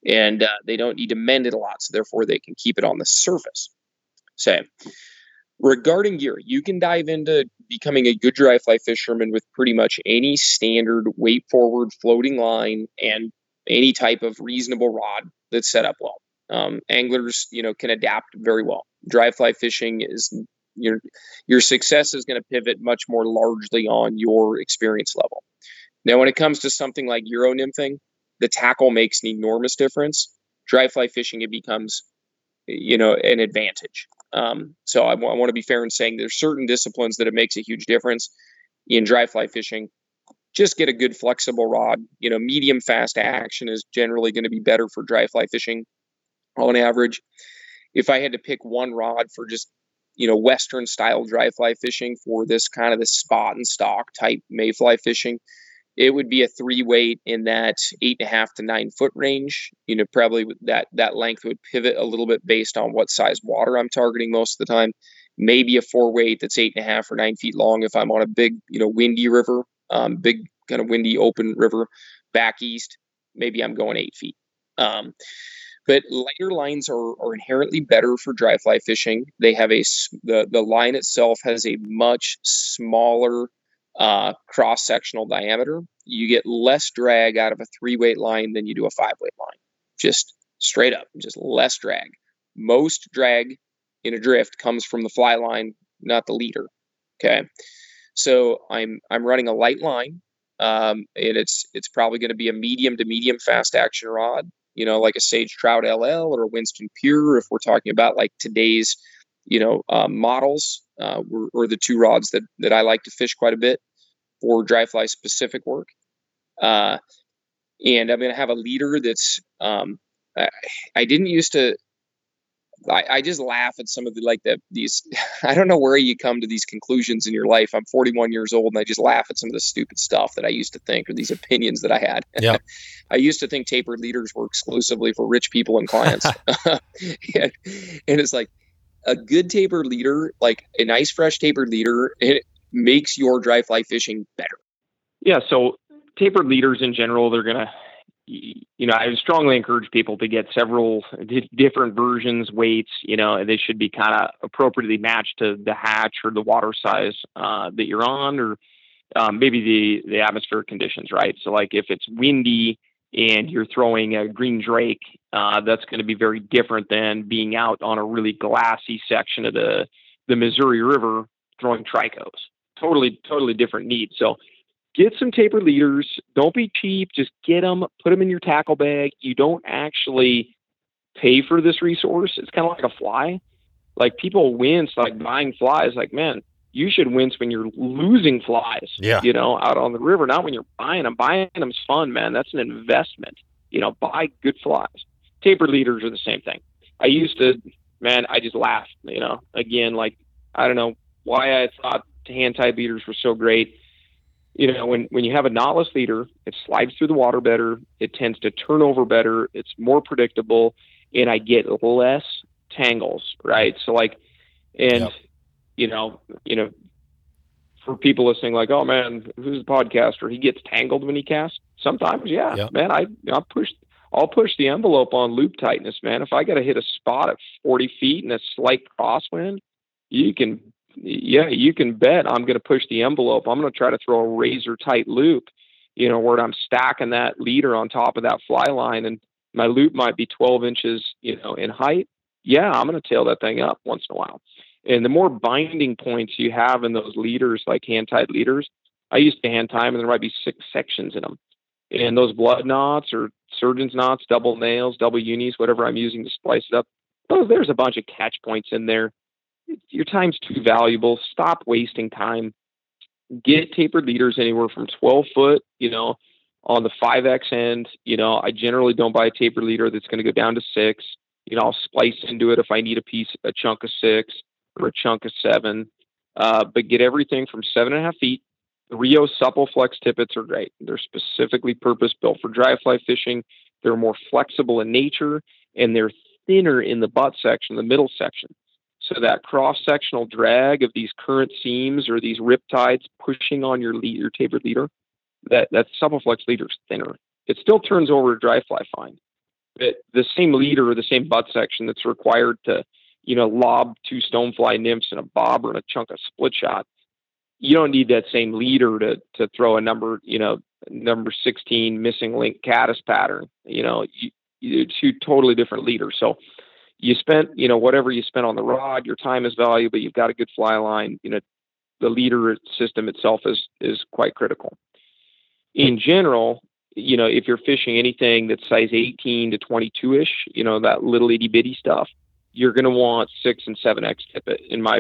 And uh, they don't need to mend it a lot, so therefore they can keep it on the surface. So, regarding gear, you can dive into becoming a good dry fly fisherman with pretty much any standard weight forward floating line and any type of reasonable rod that's set up well. Um, anglers, you know, can adapt very well. Dry fly fishing is your your success is going to pivot much more largely on your experience level. Now, when it comes to something like Euro nymphing, the tackle makes an enormous difference. Dry fly fishing, it becomes, you know, an advantage. Um, so I, want to be fair in saying there's certain disciplines that it makes a huge difference in dry fly fishing. Just get a good flexible rod. You know, medium fast action is generally going to be better for dry fly fishing on average. If I had to pick one rod for just you know western style dry fly fishing for this kind of the spot and stock type mayfly fishing it would be a three weight in that eight and a half to nine foot range. You know, probably that that length would pivot a little bit based on what size water I'm targeting most of the time. Maybe a four weight that's eight and a half or nine feet long if I'm on a big, you know, windy river, um, big kind of windy open river back east. Maybe I'm going eight feet. Um, but lighter lines are, are inherently better for dry fly fishing. They have a the the line itself has a much smaller uh, cross sectional diameter. You get less drag out of a three weight line than you do a five weight line. Just straight up, just less drag. Most drag in a drift comes from the fly line, not the leader. Okay, so I'm I'm running a light line, um, and it's it's probably going to be a medium to medium fast action rod. You know, like a Sage Trout LL or a Winston Pure. If we're talking about like today's, you know, uh, models, uh, were, were, the two rods that that I like to fish quite a bit for dry fly specific work. Uh, and I'm going to have a leader that's um, I, I, didn't used to. I, I, just laugh at some of the like the these. [LAUGHS] I don't know where you come to these conclusions in your life. I'm 41 years old, and I just laugh at some of the stupid stuff that I used to think or these opinions that I had. Yeah. [LAUGHS] I used to think tapered leaders were exclusively for rich people and clients, [LAUGHS] and, and it's like a good tapered leader, like a nice fresh tapered leader, it makes your dry fly fishing better. Yeah, so tapered leaders in general, they're gonna, you know, I strongly encourage people to get several different versions, weights. You know, they should be kind of appropriately matched to the hatch or the water size uh, that you're on, or um, maybe the the atmospheric conditions, right? So, like if it's windy and you're throwing a green drake, uh, that's going to be very different than being out on a really glassy section of the the Missouri River throwing tricos. Totally, totally different needs. So get some tapered leaders. Don't be cheap. Just get them, put them in your tackle bag. You don't actually pay for this resource. It's kind of like a fly. Like people wince like buying flies. Like man, you should wince when you're losing flies. Yeah. You know, out on the river, not when you're buying them. Buying them's fun, man. That's an investment. You know, buy good flies. Taper leaders are the same thing. I used to, man, I just laughed. You know, again, like I don't know why I thought hand tied leaders were so great you know, when, when you have a knotless leader, it slides through the water better, it tends to turn over better, it's more predictable, and I get less tangles, right? So like, and yep. You know, you know, for people listening, like, oh man, who's a podcaster? He gets tangled when he casts. Sometimes, yeah, yep. man, I I push, I'll push the envelope on loop tightness, man. If I got to hit a spot at 40 feet and a slight crosswind, you can yeah, you can bet I'm going to push the envelope. I'm going to try to throw a razor tight loop, you know, where I'm stacking that leader on top of that fly line and my loop might be 12 inches, you know, in height. Yeah, I'm going to tail that thing up once in a while. And the more binding points you have in those leaders, like hand tied leaders, I used to hand tie them and there might be six sections in them. And those blood knots or surgeon's knots, double nails, double unis, whatever I'm using to splice it up, oh, there's a bunch of catch points in there your time's too valuable. Stop wasting time. Get tapered leaders anywhere from 12 foot, you know, on the 5X end. You know, I generally don't buy a tapered leader that's going to go down to six. You know, I'll splice into it if I need a piece, a chunk of six or a chunk of seven. Uh, but get everything from seven and a half feet. The Rio Supple Flex tippets are great. They're specifically purpose built for dry fly fishing. They're more flexible in nature and they're thinner in the butt section, the middle section. So that cross sectional drag of these current seams or these rip tides pushing on your lead, your tapered leader, that that Supple Flex leader is thinner. It still turns over to dry fly fine, but the same leader or the same butt section that's required to, you know, lob two stonefly nymphs and a bobber and a chunk of split shot, you don't need that same leader to to throw a number, you know, number 16 missing link caddis pattern. You know, you, you two totally different leaders. So you spent, you know, whatever you spent on the rod, your time is valuable. You've got a good fly line. You know, the leader system itself is is quite critical. In general, you know, if you're fishing anything that's size 18 to 22 ish, you know, that little itty bitty stuff, you're going to want six and seven X tippet. In my,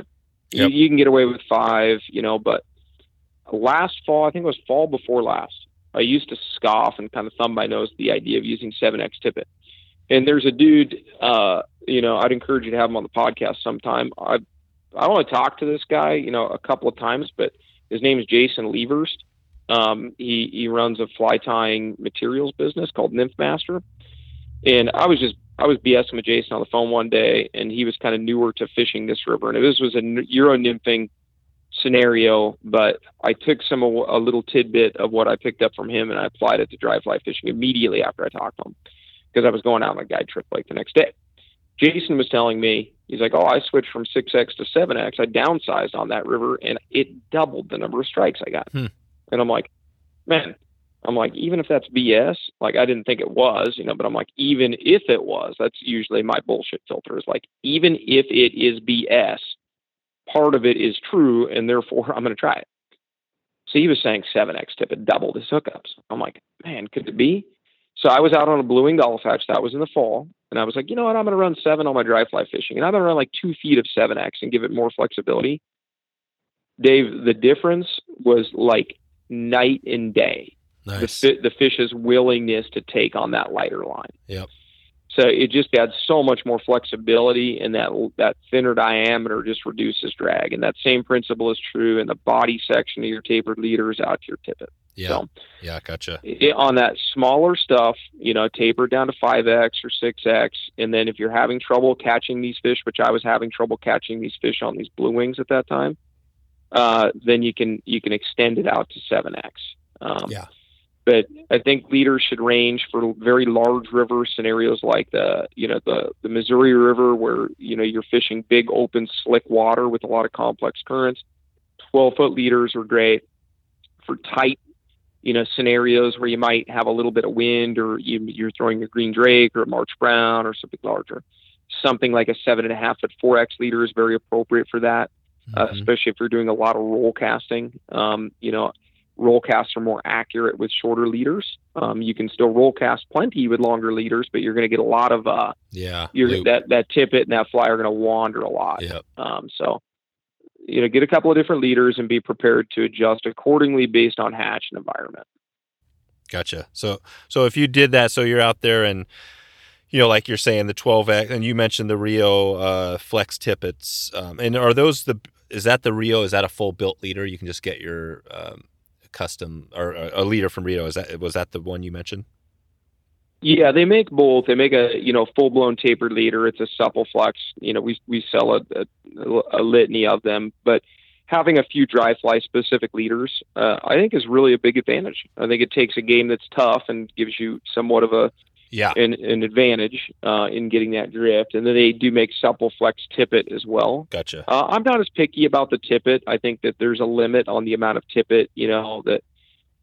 yep. you, you, can get away with five, you know, but last fall, I think it was fall before last, I used to scoff and kind of thumb my nose at the idea of using seven X tippet. And there's a dude, uh, you know, I'd encourage you to have him on the podcast sometime. I, I want to talk to this guy, you know, a couple of times, but his name is Jason Leverst um, he he runs a fly tying materials business called Nymph Master, and I was just I was BSing with Jason on the phone one day, and he was kind of newer to fishing this river, and this was a Euro nymphing scenario, but I took some a little tidbit of what I picked up from him, and I applied it to dry fly fishing immediately after I talked to him because I was going out on a guide trip like the next day. Jason was telling me he's like, "Oh, I switched from 6x to 7x. I downsized on that river, and it doubled the number of strikes I got." Hmm. And I'm like, man, I'm like, even if that's BS, like I didn't think it was, you know, but I'm like, even if it was, that's usually my bullshit filter is like, even if it is BS, part of it is true, and therefore [LAUGHS] I'm going to try it. So he was saying 7x tippet doubled his hookups. I'm like, man, could it be? So I was out on a blue wing olive hatch. That was in the fall. And I was like, you know what? I'm going to run seven on my dry fly fishing. And I'm going to run like two feet of 7x and give it more flexibility. Dave, the difference was like night and day. Nice. The, the fish's willingness to take on that lighter line. Yep. So it just adds so much more flexibility, and that that thinner diameter just reduces drag. And that same principle is true in the body section of your tapered leaders out to your tippet. Yeah. So, yeah, gotcha. It, on that smaller stuff, you know, taper down to 5x or 6x. And then if you're having trouble catching these fish, which I was having trouble catching these fish on these blue wings at that time, uh, then you can you can extend it out to 7x. Um, yeah. But I think leaders should range for very large river scenarios like the you know the the Missouri River where you know you're fishing big open slick water with a lot of complex currents. 12 foot leaders are great for tight you know scenarios where you might have a little bit of wind or you, you're throwing a green drake or a March Brown or something larger. Something like a seven and a half foot 4x leader is very appropriate for that uh, mm-hmm. especially if you're doing a lot of roll casting. Um, you know, roll casts are more accurate with shorter leaders. Um, you can still roll cast plenty with longer leaders, but you're going to get a lot of uh, yeah, you're, that that tippet and that fly are going to wander a lot. Yep. Um, so you know, get a couple of different leaders and be prepared to adjust accordingly based on hatch and environment. Gotcha. So so if you did that, so you're out there and you know, like you're saying, the 12x, and you mentioned the Rio uh, Flex tippets. Um, and are those the is that the Rio? Is that a full built leader? You can just get your um, custom or a leader from Rio. Is that was that the one you mentioned? Yeah, they make both. They make a you know full blown tapered leader. It's a supple flex. You know, we we sell a, a, a litany of them, but having a few dry fly specific leaders, uh, I think, is really a big advantage. I think it takes a game that's tough and gives you somewhat of a yeah. an, an advantage uh, in getting that drift. And then they do make supple flex tippet as well. Gotcha. Uh, I'm not as picky about the tippet. I think that there's a limit on the amount of tippet, you know, that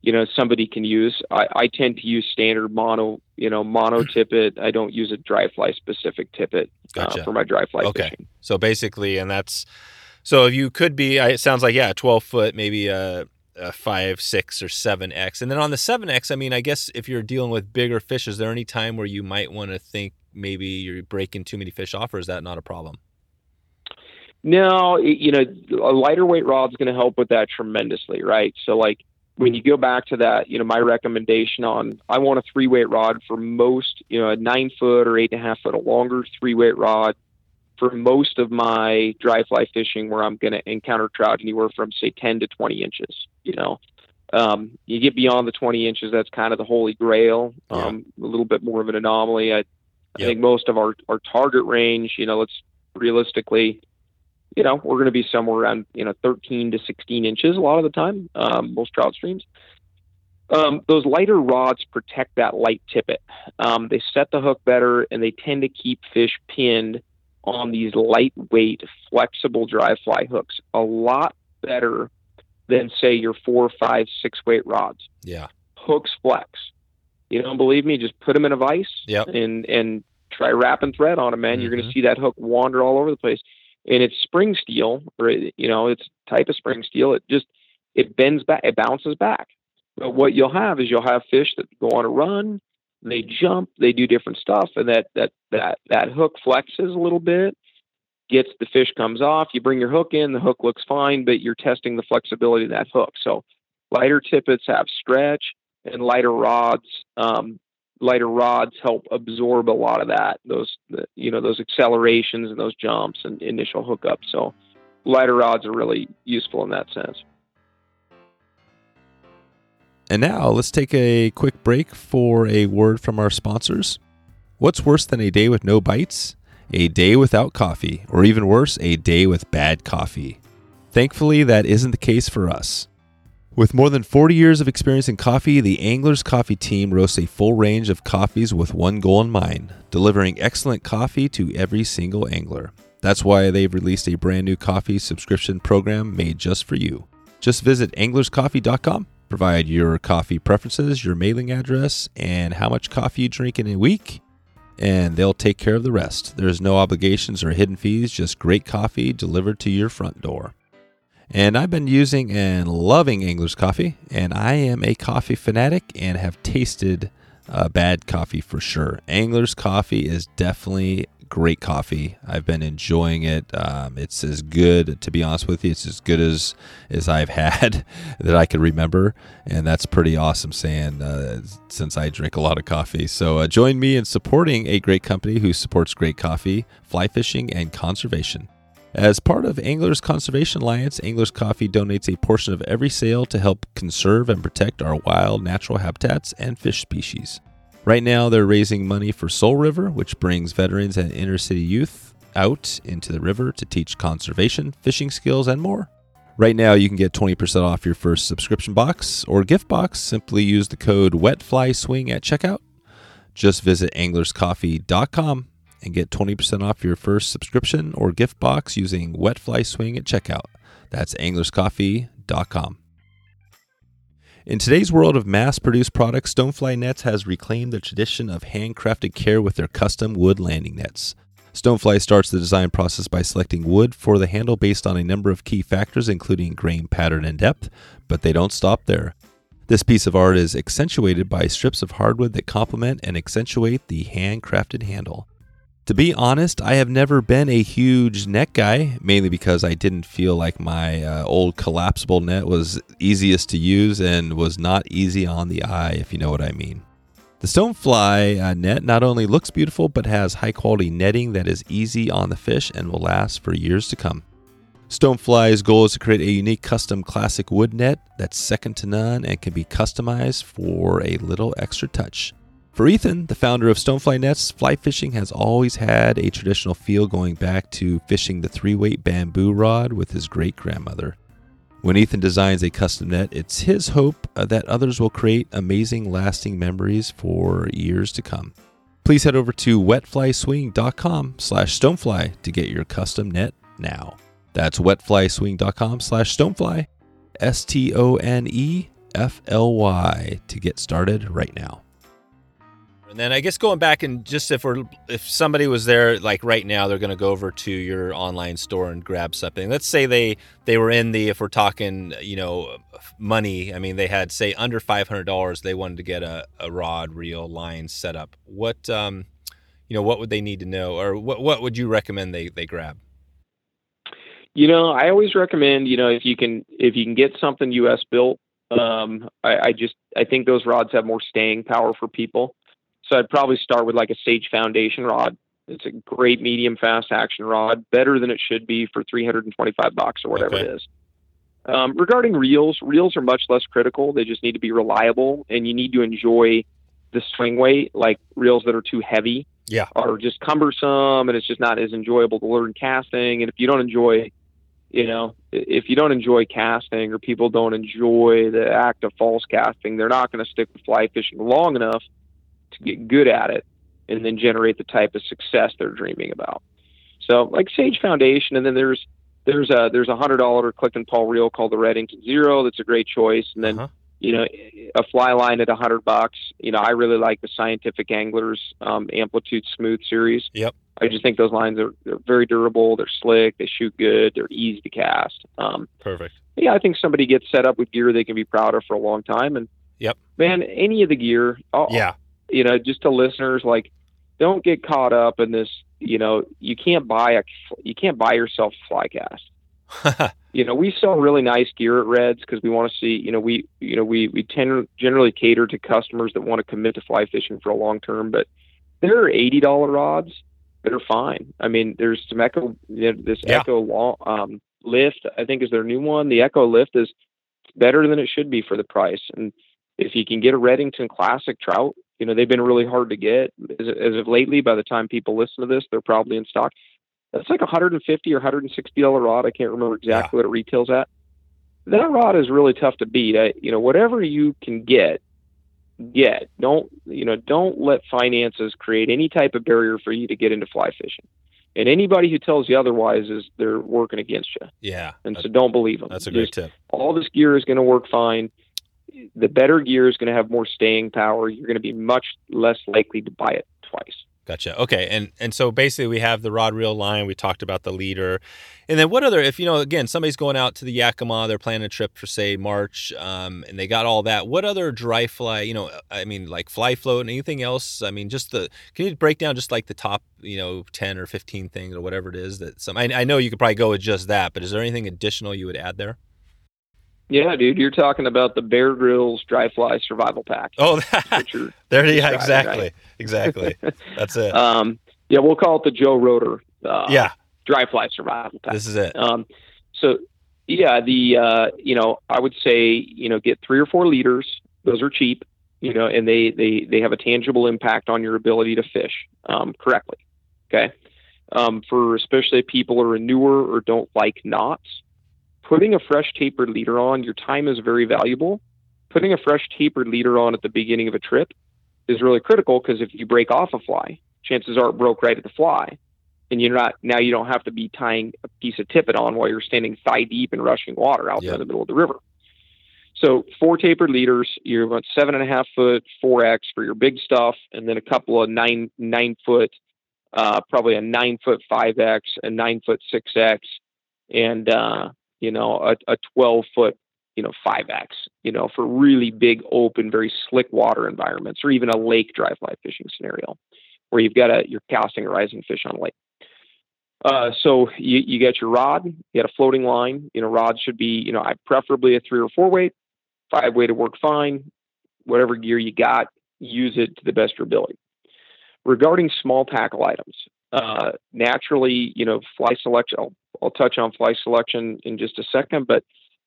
you know somebody can use. I, I tend to use standard mono, you know, mono [CLEARS THROAT] tippet. I don't use a dry fly specific tippet uh, gotcha. uh, for my dry fly okay. fishing. So basically, and that's so if you could be. It sounds like yeah, 12 foot, maybe a a five, six, or seven X. And then on the seven X, I mean, I guess if you're dealing with bigger fish, is there any time where you might want to think maybe you're breaking too many fish off, or is that not a problem? No, you know, a lighter weight rod is going to help with that tremendously, right? So like when you go back to that, you know, my recommendation on I want a three weight rod for most, you know, a nine foot or eight and a half foot or longer three weight rod for most of my dry fly fishing where I'm going to encounter trout anywhere from say 10 to 20 inches, you know. Um, you get beyond the 20 inches, that's kind of the holy grail. Um, yeah. a little bit more of an anomaly. I, I yep. think most of our, our target range, you know, let's realistically, you know, we're going to be somewhere around, you know, 13 to 16 inches a lot of the time, um, most trout streams. Um, those lighter rods protect that light tippet. Um, they set the hook better and they tend to keep fish pinned on these lightweight, flexible dry fly hooks a lot better than, say, your four, five, six weight rods. Yeah. Hooks flex. You don't believe me? Just put them in a vise yep. and, and try wrapping thread on them, man. Mm-hmm. You're going to see that hook wander all over the place and it's spring steel or you know it's type of spring steel it just it bends back it bounces back but what you'll have is you'll have fish that go on a run they jump they do different stuff and that that that that hook flexes a little bit gets the fish comes off you bring your hook in the hook looks fine but you're testing the flexibility of that hook. So lighter tippets have stretch and lighter rods um, lighter rods help absorb a lot of that those you know those accelerations and those jumps and initial hookups. So lighter rods are really useful in that sense and now let's take a quick break for a word from our sponsors. What's worse than a day with no bites? A day without coffee or even worse a day with bad coffee. Thankfully that isn't the case for us. With more than 40 years of experience in coffee, the Anglers Coffee team roasts a full range of coffees with one goal in mind delivering excellent coffee to every single angler. That's why they've released a brand new coffee subscription program made just for you. Just visit anglerscoffee.com, provide your coffee preferences, your mailing address, and how much coffee you drink in a week, and they'll take care of the rest. There's no obligations or hidden fees, just great coffee delivered to your front door. And I've been using and loving Angler's Coffee, and I am a coffee fanatic and have tasted uh, bad coffee for sure. Angler's Coffee is definitely great coffee. I've been enjoying it. Um, it's as good, to be honest with you, it's as good as as I've [LAUGHS] had that I can remember, and that's pretty awesome saying uh, since I drink a lot of coffee. So uh, join me in supporting a great company who supports great coffee, fly fishing, and conservation. As part of Anglers Conservation Alliance, Anglers Coffee donates a portion of every sale to help conserve and protect our wild natural habitats and fish species. Right now, they're raising money for Soul River, which brings veterans and inner city youth out into the river to teach conservation, fishing skills, and more. Right now, you can get 20% off your first subscription box or gift box. Simply use the code WETFLYSWING at checkout. Just visit anglerscoffee.com and get 20% off your first subscription or gift box using Wet Fly Swing at checkout. That's anglerscoffee.com. In today's world of mass produced products, Stonefly Nets has reclaimed the tradition of handcrafted care with their custom wood landing nets. Stonefly starts the design process by selecting wood for the handle based on a number of key factors, including grain pattern and depth, but they don't stop there. This piece of art is accentuated by strips of hardwood that complement and accentuate the handcrafted handle. To be honest, I have never been a huge net guy, mainly because I didn't feel like my uh, old collapsible net was easiest to use and was not easy on the eye, if you know what I mean. The Stonefly uh, net not only looks beautiful, but has high quality netting that is easy on the fish and will last for years to come. Stonefly's goal is to create a unique custom classic wood net that's second to none and can be customized for a little extra touch. For Ethan, the founder of Stonefly Nets, fly fishing has always had a traditional feel going back to fishing the three weight bamboo rod with his great grandmother. When Ethan designs a custom net, it's his hope uh, that others will create amazing, lasting memories for years to come. Please head over to wetflyswing.com slash stonefly to get your custom net now. That's wetflyswing.com slash stonefly, S T O N E F L Y, to get started right now. And then I guess going back and just if we're if somebody was there like right now, they're going to go over to your online store and grab something. Let's say they they were in the if we're talking you know money. I mean they had say under five hundred dollars. They wanted to get a, a rod, reel, line set up. What um you know what would they need to know, or what what would you recommend they they grab? You know, I always recommend you know if you can if you can get something U.S. built Um, I, I just I think those rods have more staying power for people. So I'd probably start with like a Sage Foundation rod. It's a great medium fast action rod, better than it should be for 325 bucks or whatever Okay. it is. Um, regarding reels, reels are much less critical. They just need to be reliable, and you need to enjoy the swing weight. Like reels that are too heavy, Yeah. are just cumbersome, and it's just not as enjoyable to learn casting. And if you don't enjoy, you know, if you don't enjoy casting, or people don't enjoy the act of false casting, they're not going to stick with fly fishing long enough to get good at it, and then generate the type of success they're dreaming about. So, like Sage Foundation, and then there's there's a there's a hundred dollar click and pawl reel called the Redington Zero. That's a great choice. And then Uh-huh. you know a fly line at a hundred bucks. You know I really like the Scientific Anglers um, Amplitude Smooth series. Yep. I just think those lines are they're very durable. They're slick. They shoot good. They're easy to cast. Um, Perfect. yeah, I think somebody gets set up with gear they can be proud of for a long time. And Yep. man, any of the gear, I'll- Yeah. You know, just to listeners, like, don't get caught up in this. You know, you can't buy a, you can't buy yourself a fly cast. [LAUGHS] You know, we sell really nice gear at Reds because we want to see. You know, we, you know, we we tend generally cater to customers that want to commit to fly fishing for a long term. But there are eighty dollar rods that are fine. I mean, there's some Echo, you know, this Yeah. Echo long, um, lift. I think is their new one. The Echo lift is better than it should be for the price. And if you can get a Redington Classic trout, you know they've been really hard to get as, as of lately. By the time people listen to this, they're probably in stock. That's like a 150 or 160 dollar rod. I can't remember exactly what it retails at. That rod is really tough to beat. I, you know, whatever you can get, get. Don't you know? Don't let finances create any type of barrier for you to get into fly fishing. And anybody who tells you otherwise is they're working against you. yeah. And so don't believe them. that's a great Just tip. all this gear is going to work fine. The better gear is going to have more staying power. You're going to be much less likely to buy it twice. Gotcha. Okay, and and so basically we have the rod reel line. We talked about the leader, and then what other? If you know, again, somebody's going out to the Yakima, they're planning a trip for say March, um, and they got all that. What other dry fly? You know, I mean, like fly float and anything else? I mean, just the. Can you break down just like the top, you know, ten or fifteen things or whatever it is that some? I, I know you could probably go with just that, but is there anything additional you would add there? Yeah, dude, you're talking about the Bear Grylls Dry Fly Survival Pack. Oh, are, [LAUGHS] there. Yeah, exactly, right? exactly. That's it. [LAUGHS] um, yeah, we'll call it the Joe Rotter. uh, yeah, Dry Fly Survival Pack. this is it. Um, so yeah, the uh, you know I would say you know get three or four leaders. Those are cheap, you know, and they they they have a tangible impact on your ability to fish um, correctly. Okay, um, for especially people who are newer or don't like knots, putting a fresh tapered leader on your time is very valuable. Putting a fresh tapered leader on at the beginning of a trip is really critical because if you break off a fly, chances are it broke right at the fly and you're not now you don't have to be tying a piece of tippet on while you're standing thigh deep in rushing water out there in the middle of the river. So four tapered leaders, you're about seven and a half foot, four X for your big stuff, and then a couple of nine nine foot, uh, probably a nine foot five X, a nine foot six X, and uh, you know a, a twelve foot you know five X, you know for really big open, very slick water environments, or even a lake dry fly fishing scenario where you've got a you're casting a rising fish on a lake. Uh, so you, you get your rod, you got a floating line. You know, rods should be, you know, I preferably a three or four weight, five weight to work fine. Whatever gear you got, use it to the best of your ability. Regarding small tackle items, uh, naturally, you know, fly selection. I'll, I'll touch on fly selection in just a second, but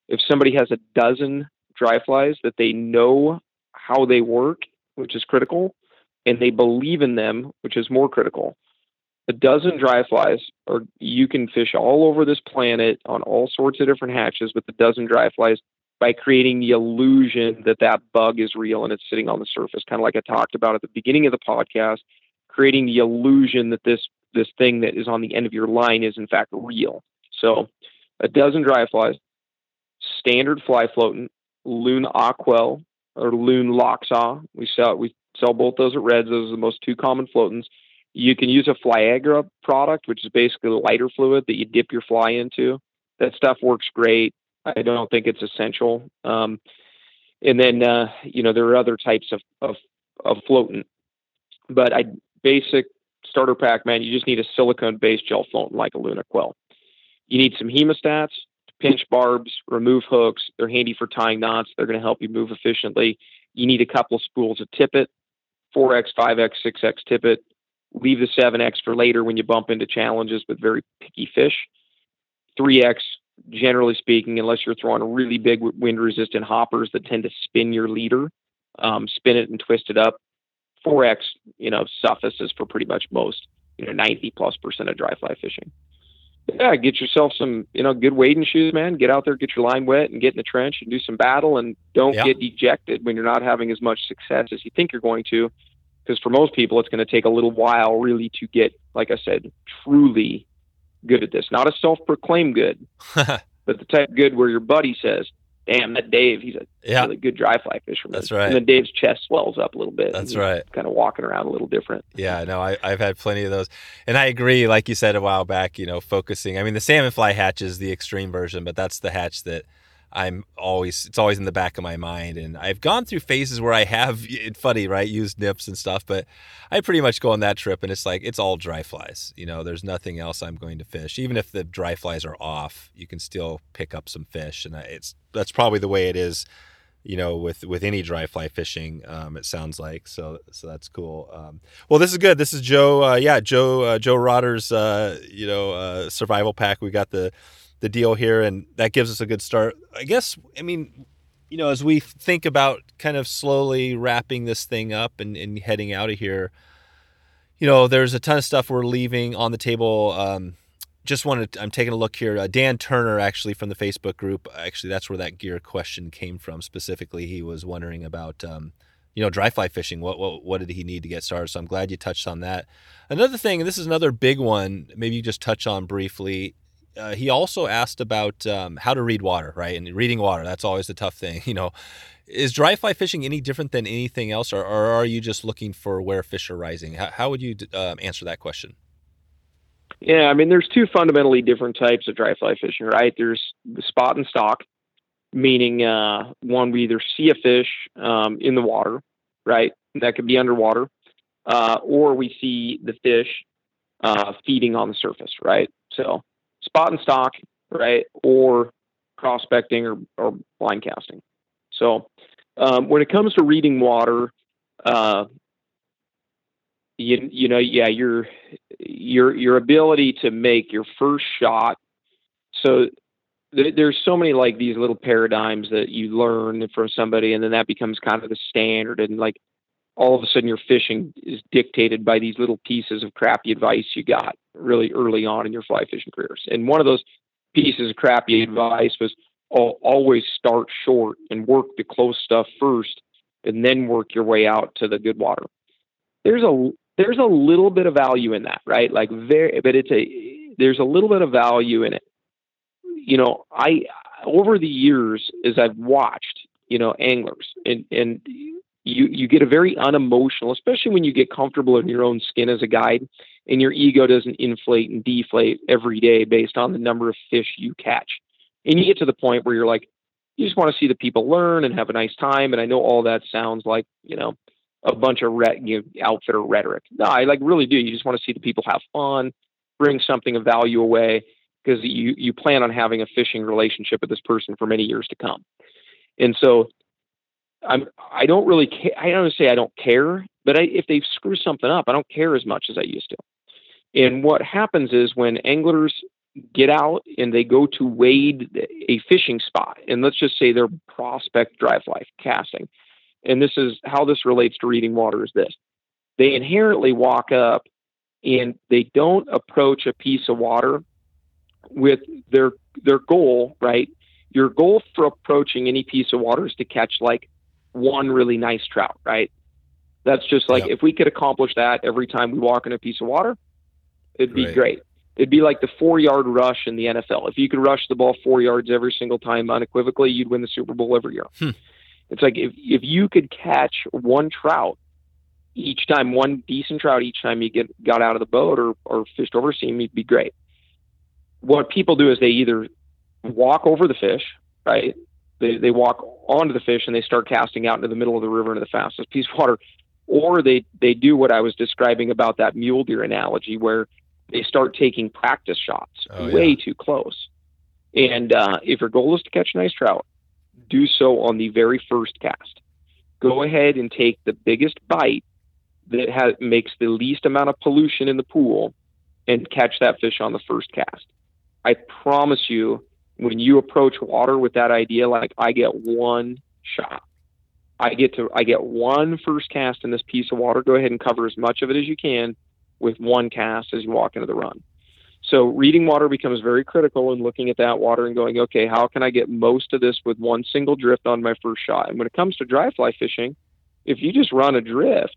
if somebody has a dozen dry flies that they know how they work, which is critical, and they believe in them, which is more critical. A dozen dry flies, or you can fish all over this planet on all sorts of different hatches with a dozen dry flies by creating the illusion that that bug is real and it's sitting on the surface, kind of like I talked about at the beginning of the podcast, creating the illusion that this this thing that is on the end of your line is in fact real. So, a dozen dry flies, standard fly floatant, loon aquel or Loon Lochsa. We sell we sell both those at Reds. Those are the most two common floatants. You can use a Flyagra product, which is basically a lighter fluid that you dip your fly into. That stuff works great. I don't think it's essential. Um, and then uh, you know there are other types of of, of floatant, but I basic starter pack man. You just need a silicone based gel floatant like a Loon Aquel. You need some hemostats to pinch barbs, remove hooks. They're handy for tying knots. They're going to help you move efficiently. You need a couple of spools of tippet, 4x, 5x, 6x tippet. Leave the 7x for later when you bump into challenges with very picky fish. 3x, generally speaking, unless you're throwing really big wind resistant hoppers that tend to spin your leader, um, spin it and twist it up. 4x, you know, suffices for pretty much most, you know, 90 plus percent of dry fly fishing yeah, get yourself some, you know, good wading shoes, man. Get out there, get your line wet, and get in the trench and do some battle. And don't get dejected when you're not having as much success as you think you're going to, because for most people, it's going to take a little while really to get, like I said, truly good at this. Not a self-proclaimed good, [LAUGHS] but the type good where your buddy says, damn, that Dave, he's a yeah. really good dry fly fisherman. That's right. And then Dave's chest swells up a little bit. That's right. Kind of walking around a little different. Yeah, no, I, have had plenty of those. And I agree, like you said a while back, you know, focusing. I mean, the salmon fly hatch is the extreme version, but that's the hatch that – I'm always it's always in the back of my mind, and I've gone through phases where I have [LAUGHS] funny, right? Used nymphs and stuff, but I pretty much go on that trip, and it's like it's all dry flies. You know, there's nothing else I'm going to fish. Even if the dry flies are off, you can still pick up some fish, and it's that's probably the way it is. You know, with with any dry fly fishing, um, it sounds like so. So that's cool. Um, well, this is good. This is Joe. Uh, yeah, Joe. Uh, Joe Rotter's. Uh, you know, uh, survival pack. We got the the deal here, and that gives us a good start. I guess. I mean, you know, as we think about kind of slowly wrapping this thing up and, and heading out of here, you know, there's a ton of stuff we're leaving on the table. Um, just wanted, I'm taking a look here. Uh, Dan Turner, actually from the Facebook group, actually that's where that gear question came from. Specifically, he was wondering about. Um, you know, dry fly fishing. What, what what did he need to get started? So I'm glad you touched on that. Another thing, and this is another big one. Maybe you just touch on briefly uh, he also asked about um, how to read water, right? And reading water, that's always the tough thing. [LAUGHS] You know, is dry fly fishing any different than anything else, or, or are you just looking for where fish are rising? How, how would you uh, answer that question? Yeah, I mean, there's two fundamentally different types of dry fly fishing, right? There's the spot and stock, meaning uh, one, we either see a fish um, in the water, right? That could be underwater, uh, or we see the fish uh, feeding on the surface, right? So spot and stock, right, or prospecting or, or blind casting. So um, when it comes to reading water, uh, you you know yeah your your your ability to make your first shot. So th- there's so many like these little paradigms that you learn from somebody, and then that becomes kind of the standard. And like all of a sudden your fishing is dictated by these little pieces of crappy advice you got really early on in your fly fishing careers. And one of those pieces of crappy advice was oh, always start short and work the close stuff first and then work your way out to the good water. There's a there's a little bit of value in that, right? Like very but it's a there's a little bit of value in it. You know, I over the years as I've watched, you know, anglers and and you you get a very unemotional, especially when you get comfortable in your own skin as a guide, and your ego doesn't inflate and deflate every day based on the number of fish you catch. And you get to the point where you're like, you just want to see the people learn and have a nice time. And I know all that sounds like you know a bunch of re- you know, outfitter rhetoric. No, I like really do. You just want to see the people have fun, bring something of value away because you you plan on having a fishing relationship with this person for many years to come. And so I'm I don't really care. I don't say I don't care, but I, if they screw something up, I don't care as much as I used to. And what happens is when anglers get out and they go to wade a fishing spot, and let's just say they're prospect drive life casting, and this is how this relates to reading water is this: they inherently walk up and they don't approach a piece of water with their their goal, right? Your goal for approaching any piece of water is to catch like one really nice trout, right? That's just like yep. if we could accomplish that every time we walk in a piece of water, it'd be great. It'd be like the four yard rush in the NFL. If you could rush the ball four yards every single time unequivocally, you'd win the Super Bowl every year. Hmm. It's like if if you could catch one trout each time, one decent trout each time you get got out of the boat or or fished over seam, you'd be great. What people do is they either walk over the fish, right? They they walk onto the fish and they start casting out into the middle of the river into the fastest piece of water, or they they do what I was describing about that mule deer analogy where they start taking practice shots oh, way yeah. too close. And uh, if your goal is to catch nice trout, do so on the very first cast. Go ahead and take the biggest bite that has, makes the least amount of pollution in the pool and catch that fish on the first cast. I promise you, when you approach water with that idea, like I get one shot, I get to I get one first cast in this piece of water. Go ahead and cover as much of it as you can with one cast as you walk into the run. So reading water becomes very critical and looking at that water and going, okay, how can I get most of this with one single drift on my first shot? And when it comes to dry fly fishing, if you just run a drift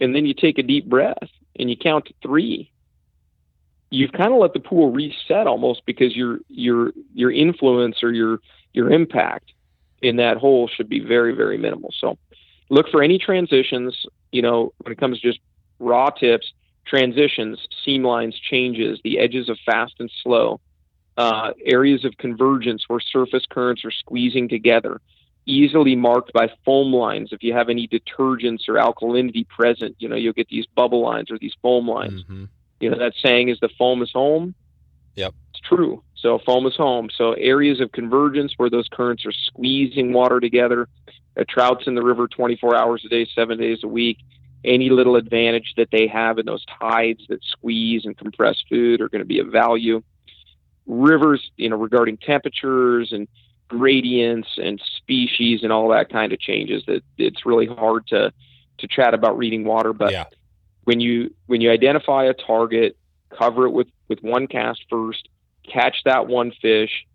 and then you take a deep breath and you count to three, you've kind of let the pool reset almost because your your your influence or your your impact in that hole should be very very minimal. So look for any transitions. You know, when it comes to just raw tips, transitions, seam lines, changes, the edges of fast and slow, uh, areas of convergence where surface currents are squeezing together, easily marked by foam lines. If you have any detergents or alkalinity present, you know, you'll get these bubble lines or these foam lines. Mm-hmm. You know, that saying is the foam is home. Yep. It's true. So foam is home. So areas of convergence where those currents are squeezing water together. A trout's in the river 24 hours a day, seven days a week any little advantage that they have in those tides that squeeze and compress food are going to be of value. Rivers, you know, regarding temperatures and gradients and species and all that kind of changes that it's really hard to to chat about reading water but yeah. When you when you identify a target cover it with with one cast first catch that one fish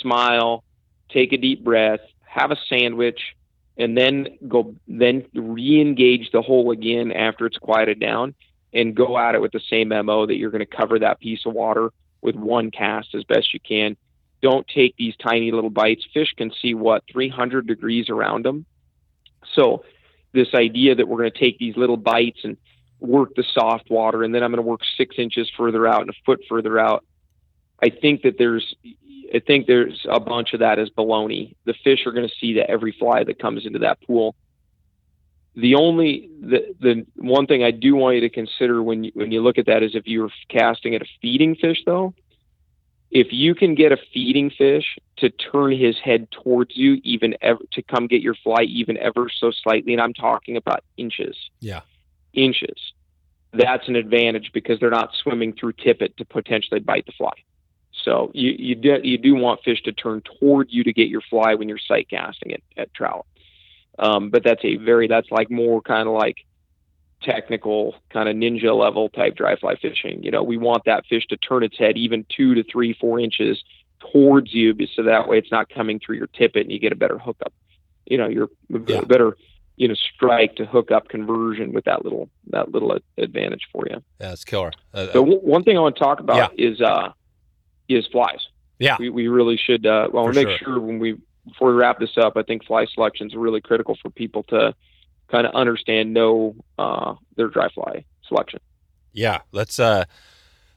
smile take a deep breath have a sandwich and then go then re-engage the hole again after it's quieted down and go at it with the same mo that you're going to cover that piece of water with one cast as best you can. Don't take these tiny little bites. Fish can see what 300 degrees around them. So this idea that we're going to take these little bites and work the soft water and then i'm going to work six inches further out and a foot further out i think that there's I think there's a bunch of that as baloney. The fish are going to see that every fly that comes into that pool. The only the the one thing I do want you to consider when you, when you look at that is if you're casting at a feeding fish though, if you can get a feeding fish to turn his head towards you even ever to come get your fly even ever so slightly, and I'm talking about inches. Yeah. Inches. That's an advantage because they're not swimming through tippet to potentially bite the fly. So you you do, you do want fish to turn toward you to get your fly when you're sight casting at, at trout. Um, but that's a very that's like more kind of like technical kind of ninja level type dry fly fishing. You know, we want that fish to turn its head even two to three, four inches towards you, so that way it's not coming through your tippet and you get a better hookup. You know, you're yeah. better you know strike to hook up conversion with that little that little advantage for you. Yeah, it's killer. Uh, so w- one thing I want to talk about yeah. is uh, is flies. Yeah, we, we really should. Uh, well, make sure. sure when we before we wrap this up, I think fly selection is really critical for people to kind of understand, know uh, their dry fly selection. Yeah, let's uh,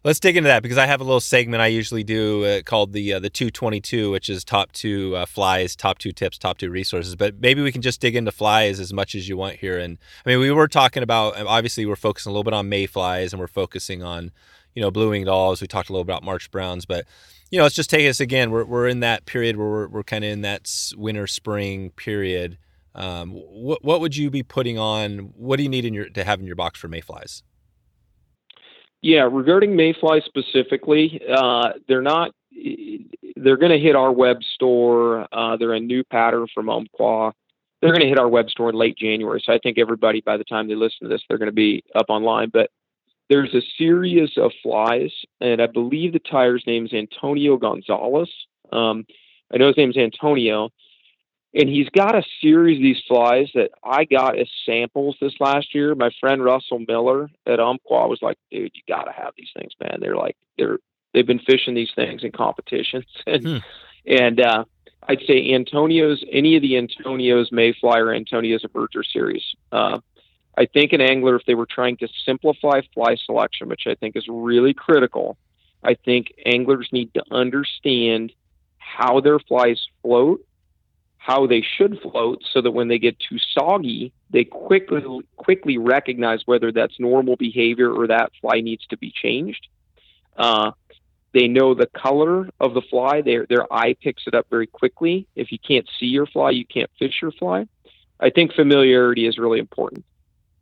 let's dig into that because I have a little segment I usually do uh, called the uh, the 222, which is top two uh, flies, top two tips, top two resources. But maybe we can just dig into flies as much as you want here. And I mean, we were talking about obviously we're focusing a little bit on mayflies and we're focusing on you know, blue winged olives. We talked a little about March Browns, but you know, let's just take us again. We're we're in that period where we're we're kind of in that winter spring period. Um, what what would you be putting on? What do you need in your to have in your box for mayflies? Yeah, regarding Mayfly specifically, uh, they're not. They're going to hit our web store. Uh, they're a new pattern from Umpqua. They're going to hit our web store in late January. So I think everybody, by the time they listen to this, they're going to be up online. But there's a series of flies, and I believe the tyre's name is Antonio Gonzalez. Um, I know his name is Antonio, and he's got a series of these flies that I got as samples this last year. My friend Russell Miller at Umpqua was like, "Dude, you got to have these things, man. They're like they're they've been fishing these things in competitions, [LAUGHS] and hmm. and uh, I'd say Antonio's any of the Antonio's Mayfly or Antonio's Emerger series. Uh, I think an angler, if they were trying to simplify fly selection, which I think is really critical, I think anglers need to understand how their flies float, how they should float, so that when they get too soggy, they quickly quickly recognize whether that's normal behavior or that fly needs to be changed. Uh, they know the color of the fly. Their their eye picks it up very quickly. If you can't see your fly, you can't fish your fly. I think familiarity is really important.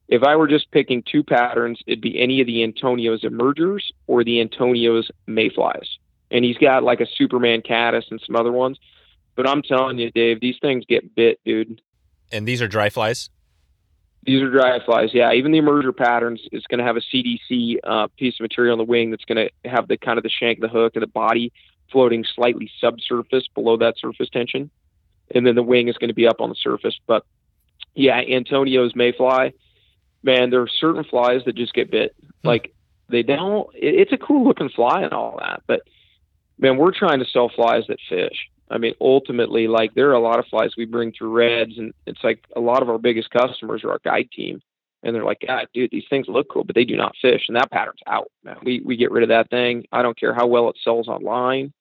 If I were just picking two patterns, it'd be any of the Antonio's emergers or the Antonio's mayflies. And he's got like a Superman caddis and some other ones. But I'm telling you, Dave, these things get bit, dude. And these are dry flies. These are dry flies. Yeah, even the emerger patterns is going to have a CDC uh, piece of material on the wing that's going to have the kind of the shank the hook and the body floating slightly subsurface below that surface tension, and then the wing is going to be up on the surface. But yeah, Antonio's mayfly, man, there are certain flies that just get bit. Hmm. Like they don't. It, it's a cool looking fly and all that, but man, we're trying to sell flies that fish. I mean, ultimately, like there are a lot of flies we bring through Reds, and it's like a lot of our biggest customers are our guide team, and they're like, God, dude, these things look cool, but they do not fish, and that pattern's out. Man, we we get rid of that thing. I don't care how well it sells online.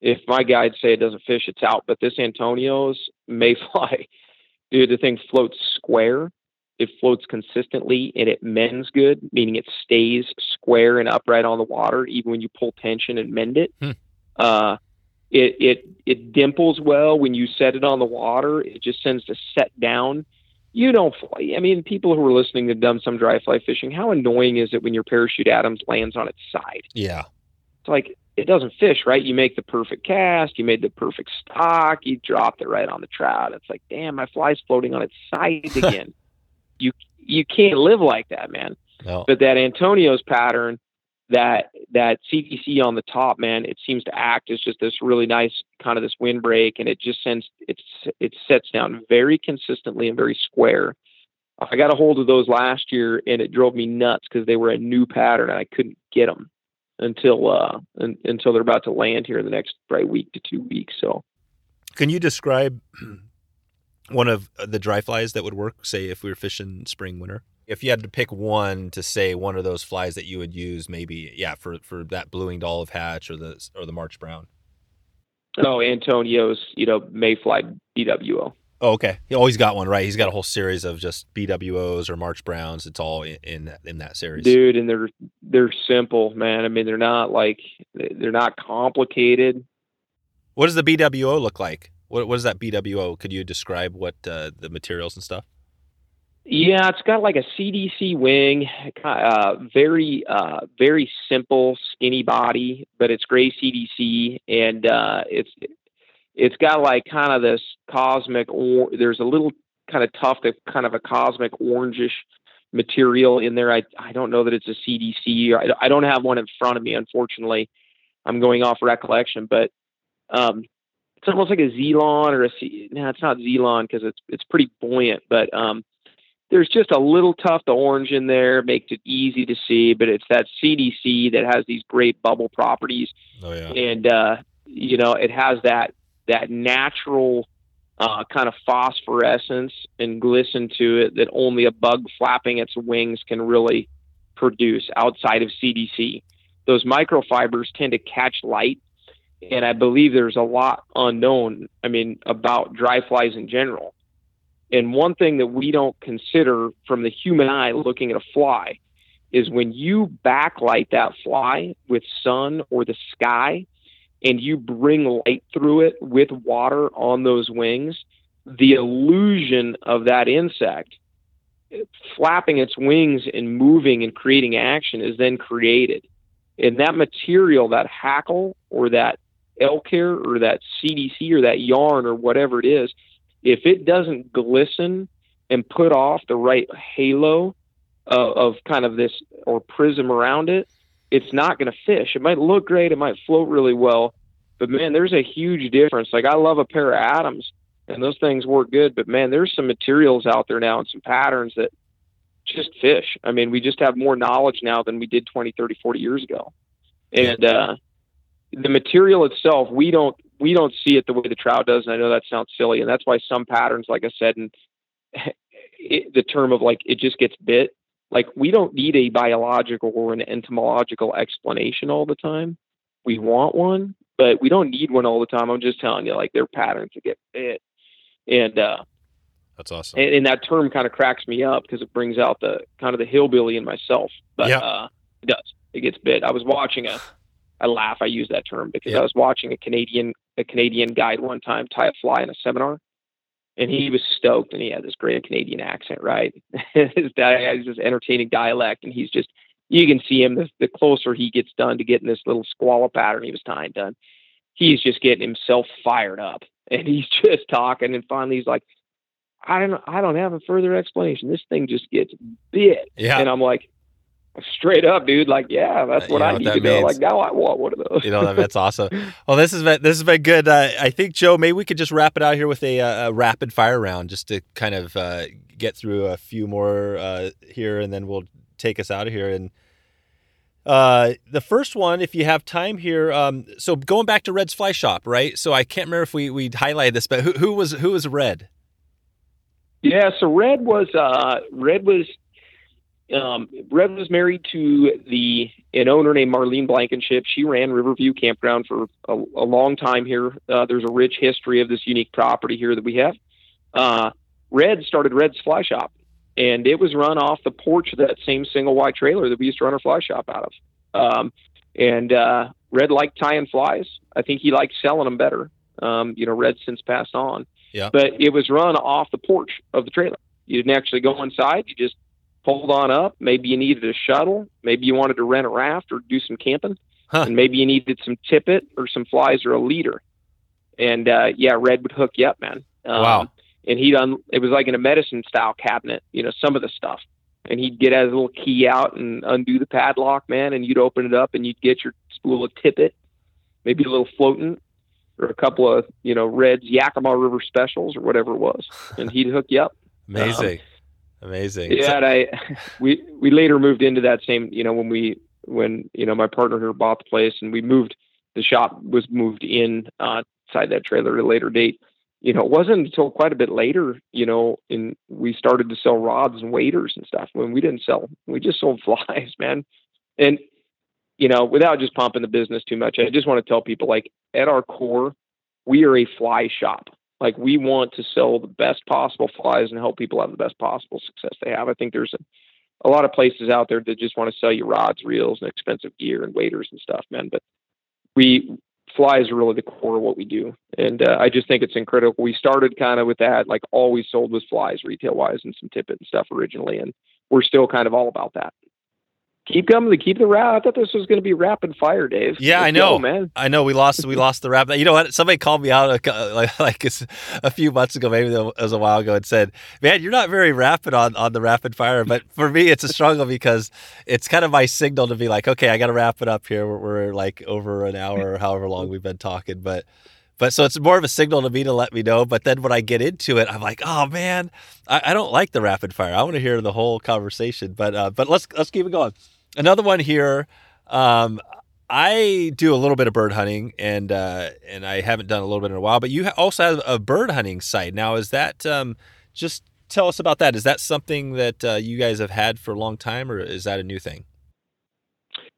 If my guides say it doesn't fish, it's out. But this Antonio's mayfly, [LAUGHS] dude, the thing floats square. It floats consistently and it mends good, meaning it stays square and upright on the water, even when you pull tension and mend it. Hmm. Uh, it it it dimples well when you set it on the water. It just tends to set down. You don't fly. I mean, people who are listening have done some dry fly fishing. How annoying is it when your parachute Adams lands on its side? Yeah, it's like it doesn't fish right. You make the perfect cast. You made the perfect stock. You dropped it right on the trout. It's like, damn, my fly's floating on its side [LAUGHS] again. you you can't live like that, man. No. But that Antonio's pattern that that CDC on the top, man, it seems to act as just this really nice kind of this windbreak, and it just sends it's it sets down very consistently and very square. I got a hold of those last year, and it drove me nuts because they were a new pattern, and I couldn't get them until uh un, until they're about to land here in the next probably week to two weeks. So, can you describe [CLEARS THROAT] one of the dry flies that would work? Say if we were fishing spring winter if you had to pick one to say one of those flies that you would use, maybe yeah, for for that blue winged olive hatch or the or the March brown. Oh, Antonio's, you know, Mayfly BWO. Oh, okay. He always got one, right? He's got a whole series of just BWOs or March Browns. It's all in in that, in that series, dude. And they're they're simple, man. I mean, they're not like they're not complicated. What does the BWO look like? What what is that BWO? Could you describe what uh, the materials and stuff? Yeah, it's got like a CDC wing, uh, very uh, very simple, skinny body, but it's gray CDC, and uh, it's it's got like kind of this cosmic. Or there's a little kind of tuft of kind of a cosmic orangish material in there. I I don't know that it's a CDC. I, I don't have one in front of me, unfortunately. I'm going off recollection, but um, it's almost like a Zelon or a C. No, it's not Zelon because it's it's pretty buoyant, but um, there's just a little tuft of orange in there, makes it easy to see, but it's that CDC that has these great bubble properties. Oh, yeah. And, uh, you know, it has that, that natural uh, kind of phosphorescence and glisten to it that only a bug flapping its wings can really produce outside of CDC. Those microfibers tend to catch light, and I believe there's a lot unknown, I mean, about dry flies in general. And one thing that we don't consider from the human eye looking at a fly is when you backlight that fly with sun or the sky and you bring light through it with water on those wings, the illusion of that insect flapping its wings and moving and creating action is then created. And that material, that hackle or that elk hair or that CDC or that yarn or whatever it is, if it doesn't glisten and put off the right halo of, of kind of this or prism around it, it's not going to fish. It might look great, it might float really well, but man, there's a huge difference. Like I love a Para Adams, and those things work good, but man, there's some materials out there now and some patterns that just fish. I mean, we just have more knowledge now than we did 20, 30, 40 years ago. And uh, the material itself, we don't we don't see it the way the trout does. And I know that sounds silly, and that's why some patterns, like I said, and [LAUGHS] the term of like it just gets bit. Like we don't need a biological or an entomological explanation all the time. We want one, but we don't need one all the time. I'm just telling you, like there are patterns that get bit, and uh, that's awesome. And, and, that term kind of cracks me up because it brings out the kind of the hillbilly in myself. But yeah. uh, it does. It gets bit. I was watching a [SIGHS] [LAUGHS] I laugh. I use that term because Yeah. I was watching a Canadian a Canadian guide one time tie a fly in a seminar, and he was stoked, and he had this great Canadian accent, right? [LAUGHS] His guy has this entertaining dialect, and he's just you can see him the, the closer he gets done to getting this little squall pattern he was tying done. He's just getting himself fired up, [LAUGHS] and he's just talking, and finally he's like, "I don't, I don't have a further explanation. This thing just gets bit." Yeah. And I'm like, straight up, dude, like, yeah, that's You what know I need to know. Like, now I want one of those. you know that- that's awesome. Well, this has been this has been good. Uh, I think Joe, maybe we could just wrap it out here with a, uh, a rapid fire round, just to kind of uh, get through a few more uh, here, and then we'll take us out of here. And uh, the first one, if you have time here, um, so going back to Red's Fly Shop, right? So I can't remember if we we highlighted this, but who, who was who was Red? Yeah, so Red was uh, Red was um, Red was married to the an owner named Marlene Blankenship. She ran Riverview Campground for a, a long time here. Uh, there's a rich history of this unique property here that we have. Uh, Red started Red's Fly Shop, and it was run off the porch of that same single wide trailer that we used to run our fly shop out of. Um, and uh, Red liked tying flies. I think he liked selling them better. Um, you know, Red since passed on. Yeah. But it was run off the porch of the trailer. You didn't actually go inside. You just pulled on up. Maybe you needed a shuttle. Maybe you wanted to rent a raft or do some camping. Huh. And maybe you needed some tippet or some flies or a leader. And uh, yeah, Red would hook you up, man. Um, Wow. And he'd un- it was like in a medicine style cabinet, you know, some of the stuff. And he'd get his little key out and undo the padlock, man, and you'd open it up and you'd get your spool of tippet, maybe a little floating, or a couple of, you know, Red's Yakima River specials or whatever it was. And he'd hook you up. Amazing, amazing. Yeah, and I we we later moved into that same you know when we when you know my partner here bought the place and we moved the shop was moved in uh inside that trailer at a later date. You know, it wasn't until quite a bit later, you know, and we started to sell rods and waders and stuff when we didn't sell we just sold [LAUGHS] flies, man. And you know, without just pumping the business too much, I just want to tell people like at our core, we are a fly shop. Like we want to sell the best possible flies and help people have the best possible success they have. I think there's a, a lot of places out there that just want to sell you rods, reels, and expensive gear and waders and stuff, man. But we flies are really the core of what we do, and uh, I just think it's incredible. We started kind of with that, like we sold was flies, retail wise, and some tippet and stuff originally, and we're still kind of all about that. Keep coming to keep the rap. I thought this was going to be rapid fire, Dave. Yeah, I Let's know. go, man. I know we lost we lost the rap. You know what? Somebody called me out a, like [LAUGHS] like a few months ago, maybe it was a while ago, and said, "Man, you're not very rapid on on the rapid fire." But for me, it's a struggle because it's kind of my signal to be like, "Okay, I got to wrap it up here. We're, we're like over an hour or however long we've been talking." But but so it's more of a signal to me to let me know. But then when I get into it, I'm like, "Oh man, I, I don't like the rapid fire. I want to hear the whole conversation." But uh, but let's let's keep it going. Another one here. Um, I do a little bit of bird hunting, and uh, and I haven't done a little bit in a while. But you also have a bird hunting site now. Is that um, just tell us about that? Is that something that uh, you guys have had for a long time, or is that a new thing?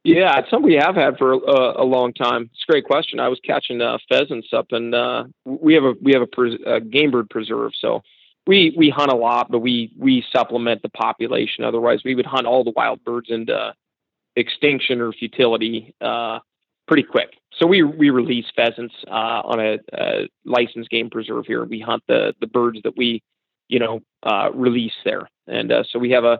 Yeah, it's something we have had for a, a long time. It's a great question. I was catching uh, pheasants up, and uh, we have a we have a, pres- a game bird preserve, so we we hunt a lot, but we we supplement the population. Otherwise, we would hunt all the wild birds into extinction or futility uh, pretty quick. So we we release pheasants uh, on a, a licensed game preserve here. We hunt the the birds that we you know uh, release there, and uh, so we have a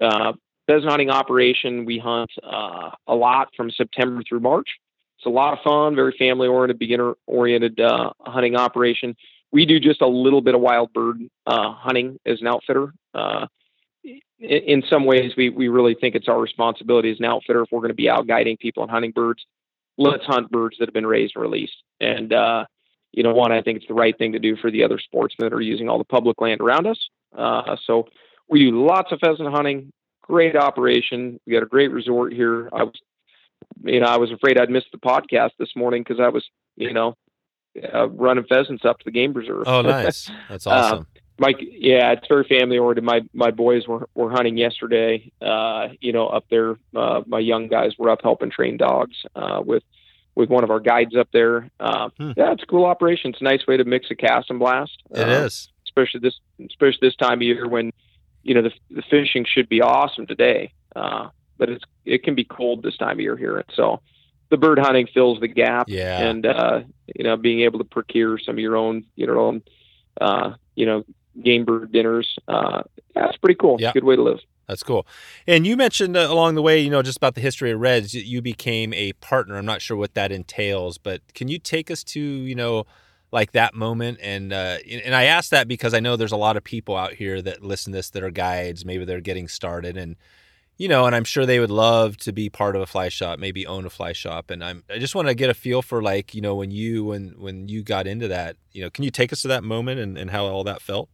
uh, pheasant hunting operation. We hunt uh, a lot from September through March. It's a lot of fun, very family oriented, beginner oriented hunting operation. We do just a little bit of wild bird hunting as an outfitter. Uh, in, some ways, we, we really think it's our responsibility as an outfitter if we're going to be out guiding people and hunting birds. Let's hunt birds that have been raised and released. And, uh, you know, one, I think it's the right thing to do for the other sportsmen that are using all the public land around us. Uh, so we do lots of pheasant hunting, great operation. We got a great resort here. I was, you know, I was afraid I'd miss the podcast this morning because I was, you know, uh, running pheasants up to the game preserve. Oh, nice. That's [LAUGHS] awesome. Mike, yeah, it's very family oriented. My my boys were were hunting yesterday. Uh, you know, up there. Uh, my young guys were up helping train dogs uh, with with one of our guides up there. Uh, Hmm. Yeah, it's a cool operation. It's a nice way to mix a cast and blast. it uh, is. especially this especially this time of year when you know the the fishing should be awesome today, uh, but it's it can be cold this time of year here. And so the bird hunting fills the gap. Yeah. And uh, you know, being able to procure some of your own, you know, own, uh, you know, game bird dinners. Uh, that's pretty cool. Yeah. Good way to live. That's cool. And you mentioned uh, along the way, you know, just about the history of Reds, you became a partner. I'm not sure what that entails, but can you take us to, you know, like that moment? And uh, and I ask that because I know there's a lot of people out here that listen to this that are guides. Maybe they're getting started, and you know, and I'm sure they would love to be part of a fly shop, maybe own a fly shop. And I'm I just want to get a feel for like, you know, when you when when you got into that, you know, can you take us to that moment and, and how all that felt?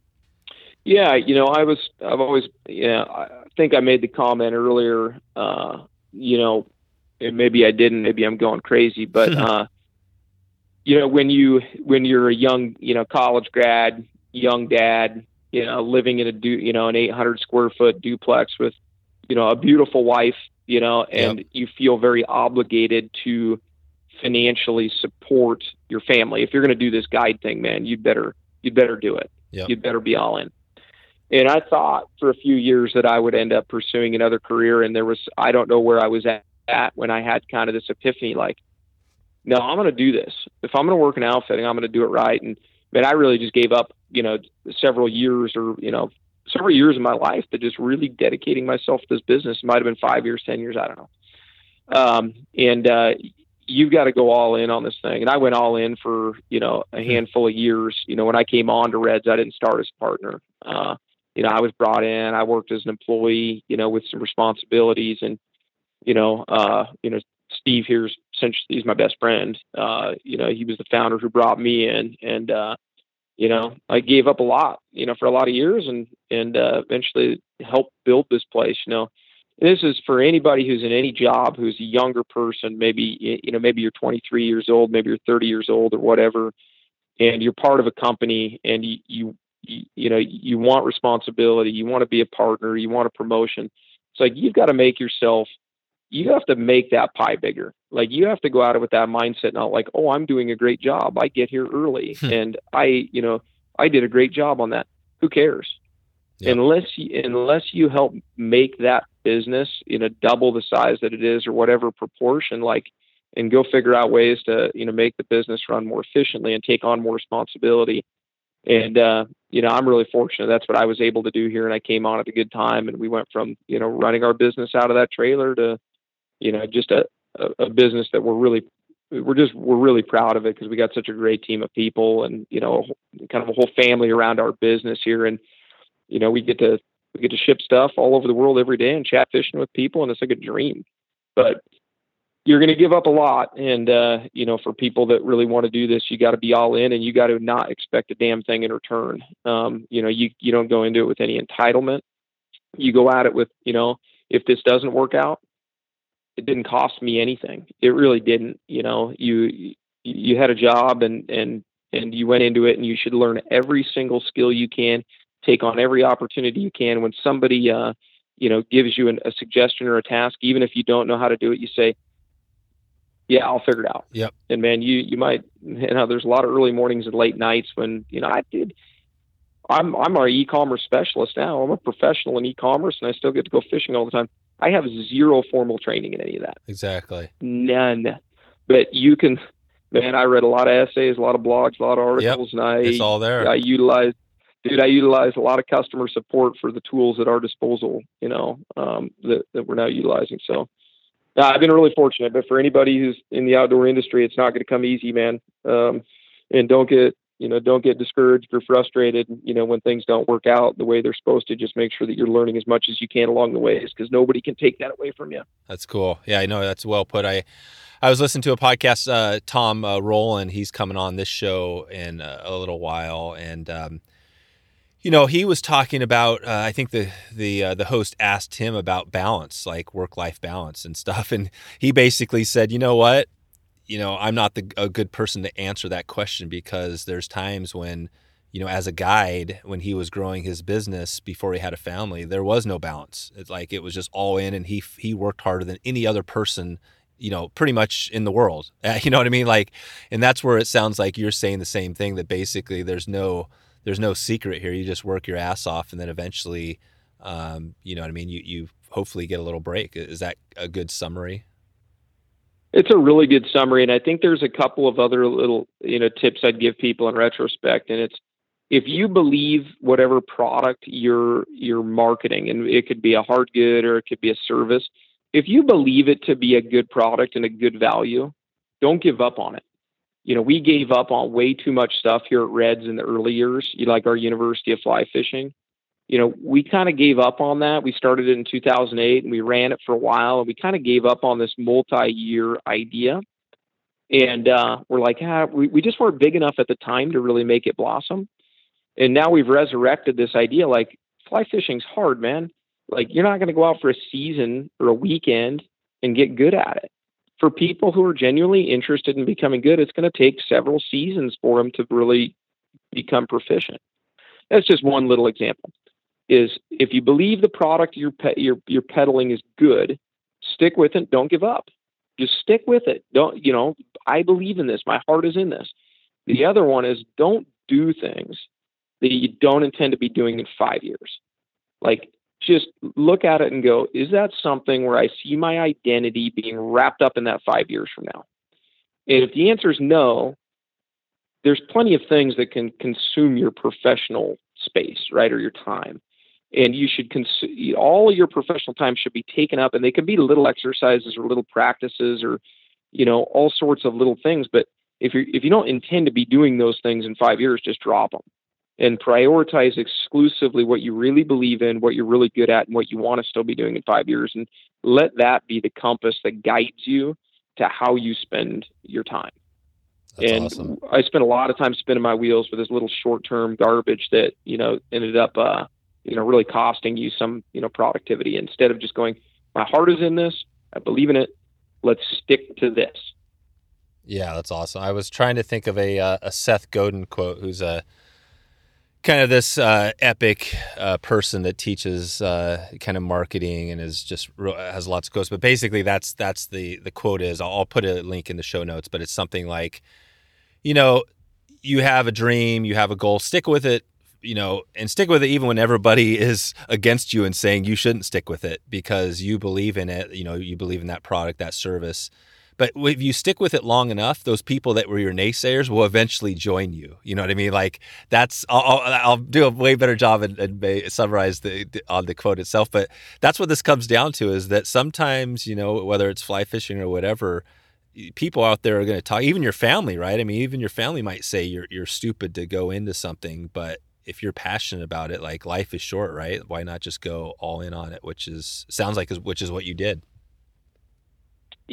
Yeah, you know, I was, I've always, yeah, I think I made the comment earlier, uh, you know, and maybe I didn't, maybe I'm going crazy, but, [LAUGHS] uh, you know, when you, when you're a young, you know, college grad, young dad, you know, living in a, du- you know, an 800 square foot duplex with, you know, a beautiful wife, you know, and Yep. you feel very obligated to financially support your family. If you're going to do this guide thing, man, you'd better, you'd better do it. Yep. You'd better be all in. And I thought for a few years that I would end up pursuing another career. And there was, I don't know where I was at, at when I had kind of this epiphany like, no, I'm going to do this. If I'm going to work in outfitting, I'm going to do it right. And man, I really just gave up, you know, several years or, you know, several years of my life to just really dedicating myself to this business. It might have been five years, 10 years. I don't know. Um, and, uh, you've got to go all in on this thing. And I went all in for, you know, a handful of years. You know, when I came on to Reds, I didn't start as a partner. Uh, you know, I was brought in, I worked as an employee, you know, with some responsibilities and, you know, uh, you know, Steve here's essentially, he's my best friend. Uh, you know, he was the founder who brought me in and, uh, you know, I gave up a lot, you know, for a lot of years and, and, uh, eventually helped build this place, you know, and this is for anybody who's in any job, who's a younger person, maybe, you know, maybe you're 23 years old, maybe you're 30 years old or whatever, and you're part of a company and you, you, you, you know, you want responsibility, you want to be a partner, you want a promotion. It's like, you've got to make yourself, you have to make that pie bigger. Like you have to go out with that mindset, not like, oh, I'm doing a great job. I get here early Hmm. and I, you know, I did a great job on that. Who cares? Yeah. Unless you, unless you help make that business, you know, double the size that it is or whatever proportion, like, and go figure out ways to, you know, make the business run more efficiently and take on more responsibility. And, uh, you know, I'm really fortunate. That's what I was able to do here. And I came on at a good time and we went from, you know, running our business out of that trailer to, you know, just a, a, a business that we're really, we're just, we're really proud of it because we got such a great team of people and, you know, kind of a whole family around our business here. And, you know, we get to, we get to ship stuff all over the world every day and chat fishing with people. And it's like a dream, but you're going to give up a lot. And, uh, you know, for people that really want to do this, you got to be all in and you got to not expect a damn thing in return. Um, you know, you, you don't go into it with any entitlement. You go at it with, you know, if this doesn't work out, it didn't cost me anything. It really didn't, you know, you, you had a job and, and, and you went into it and you should learn every single skill you can, take on every opportunity you can. When somebody, uh, you know, gives you an, a suggestion or a task, even if you don't know how to do it, you say, yeah, I'll figure it out. Yep. And man, you, you might, you know, there's a lot of early mornings and late nights when, you know, I did, I'm, I'm our e-commerce specialist now. I'm a professional in e-commerce and I still get to go fishing all the time. I have zero formal training in any of that. Exactly. None. But you can, man, I read a lot of essays, a lot of blogs, a lot of articles, and I, It's all there. I utilize, dude, I utilize a lot of customer support for the tools at our disposal, you know, um, that, that we're now utilizing. So uh, I've been really fortunate, but for anybody who's in the outdoor industry, it's not going to come easy, man. Um, and don't get, you know, don't get discouraged or frustrated, you know, when things don't work out the way they're supposed to. Just make sure that you're learning as much as you can along the ways because nobody can take that away from you. That's cool. Yeah, I know that's well put. I I was listening to a podcast. Uh, Tom uh, Rowland, he's coming on this show in a, a little while, and um, you know he was talking about. Uh, I think the the uh, the host asked him about balance, like work life balance and stuff, and he basically said, you know what, you know I'm not the, a good person to answer that question because there's times when you know, as a guide, when he was growing his business before he had a family, there was no balance. It's like it was just all in, and he he worked harder than any other person, you know, pretty much in the world. [LAUGHS] You know what I mean? Like, and that's where it sounds like you're saying the same thing. That basically there's no there's no secret here. You just work your ass off, and then eventually, um, you know what I mean. You you hopefully get a little break. Is that a good summary? It's a really good summary, and I think there's a couple of other little you know tips I'd give people in retrospect, and it's if you believe whatever product you're you're marketing, and it could be a hard good or it could be a service, if you believe it to be a good product and a good value, don't give up on it. You know, we gave up on way too much stuff here at Reds in the early years, like our University of Fly Fishing you know, we kind of gave up on that. We started it in 2008 and we ran it for a while and we kind of gave up on this multi year idea. And uh, we're like, ah, we, we just weren't big enough at the time to really make it blossom. And now we've resurrected this idea like fly fishing's hard, man. Like, you're not going to go out for a season or a weekend and get good at it. For people who are genuinely interested in becoming good, it's going to take several seasons for them to really become proficient. That's just one little example is if you believe the product you're pe- you're you're peddling is good, stick with it. Don't give up. Just stick with it. Don't you know? I believe in this. My heart is in this. The other one is don't do things that you don't intend to be doing in five years. Like just look at it and go, is that something where I see my identity being wrapped up in that five years from now? And if the answer is no, there's plenty of things that can consume your professional space, right, or your time and you should cons- all your professional time should be taken up and they can be little exercises or little practices or you know all sorts of little things but if you if you don't intend to be doing those things in 5 years just drop them and prioritize exclusively what you really believe in what you're really good at and what you want to still be doing in 5 years and let that be the compass that guides you to how you spend your time That's and awesome. I spent a lot of time spinning my wheels for this little short-term garbage that you know ended up uh, you know, really costing you some, you know, productivity instead of just going, my heart is in this. I believe in it. Let's stick to this. Yeah, that's awesome. I was trying to think of a uh, a Seth Godin quote, who's a kind of this uh, epic uh, person that teaches uh, kind of marketing and is just has lots of quotes. But basically, that's that's the the quote is. I'll, I'll put a link in the show notes, but it's something like, you know, you have a dream, you have a goal, stick with it you know, and stick with it even when everybody [LAUGHS] is against you and saying you shouldn't stick with it because you believe in it, you know, you believe in that product, that service. But if you stick with it long enough, those people that were your naysayers will eventually join you. You know what I mean? Like that's I'll, I'll do a way better job and, and summarize the, the, on the quote itself. But that's what this comes down to: is that sometimes you know whether it's fly fishing or whatever, people out there are going to talk. Even your family, right? I mean, even your family might say you're you're stupid to go into something, but if you're passionate about it, like life is short, right? Why not just go all in on it? Which is sounds like which is what you did.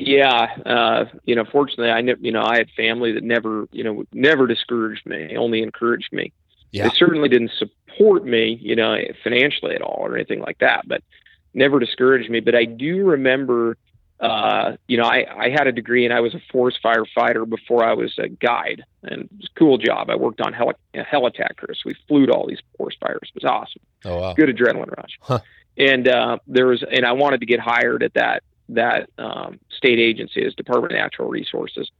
Yeah, uh, you know, fortunately, I never, you know, I had family that never, you know, never discouraged me, only encouraged me. Yeah. They certainly didn't support me, you know, financially at all or anything like that, but never discouraged me. But I do remember uh, you know, I, I had a degree and I was a forest firefighter before I was a guide, and it was a cool job. I worked on heli- helicopters. We flew to all these forest fires. It was awesome. Oh wow, good adrenaline rush. Huh. And uh, there was, and I wanted to get hired at that that um, state agency is Department of Natural Resources.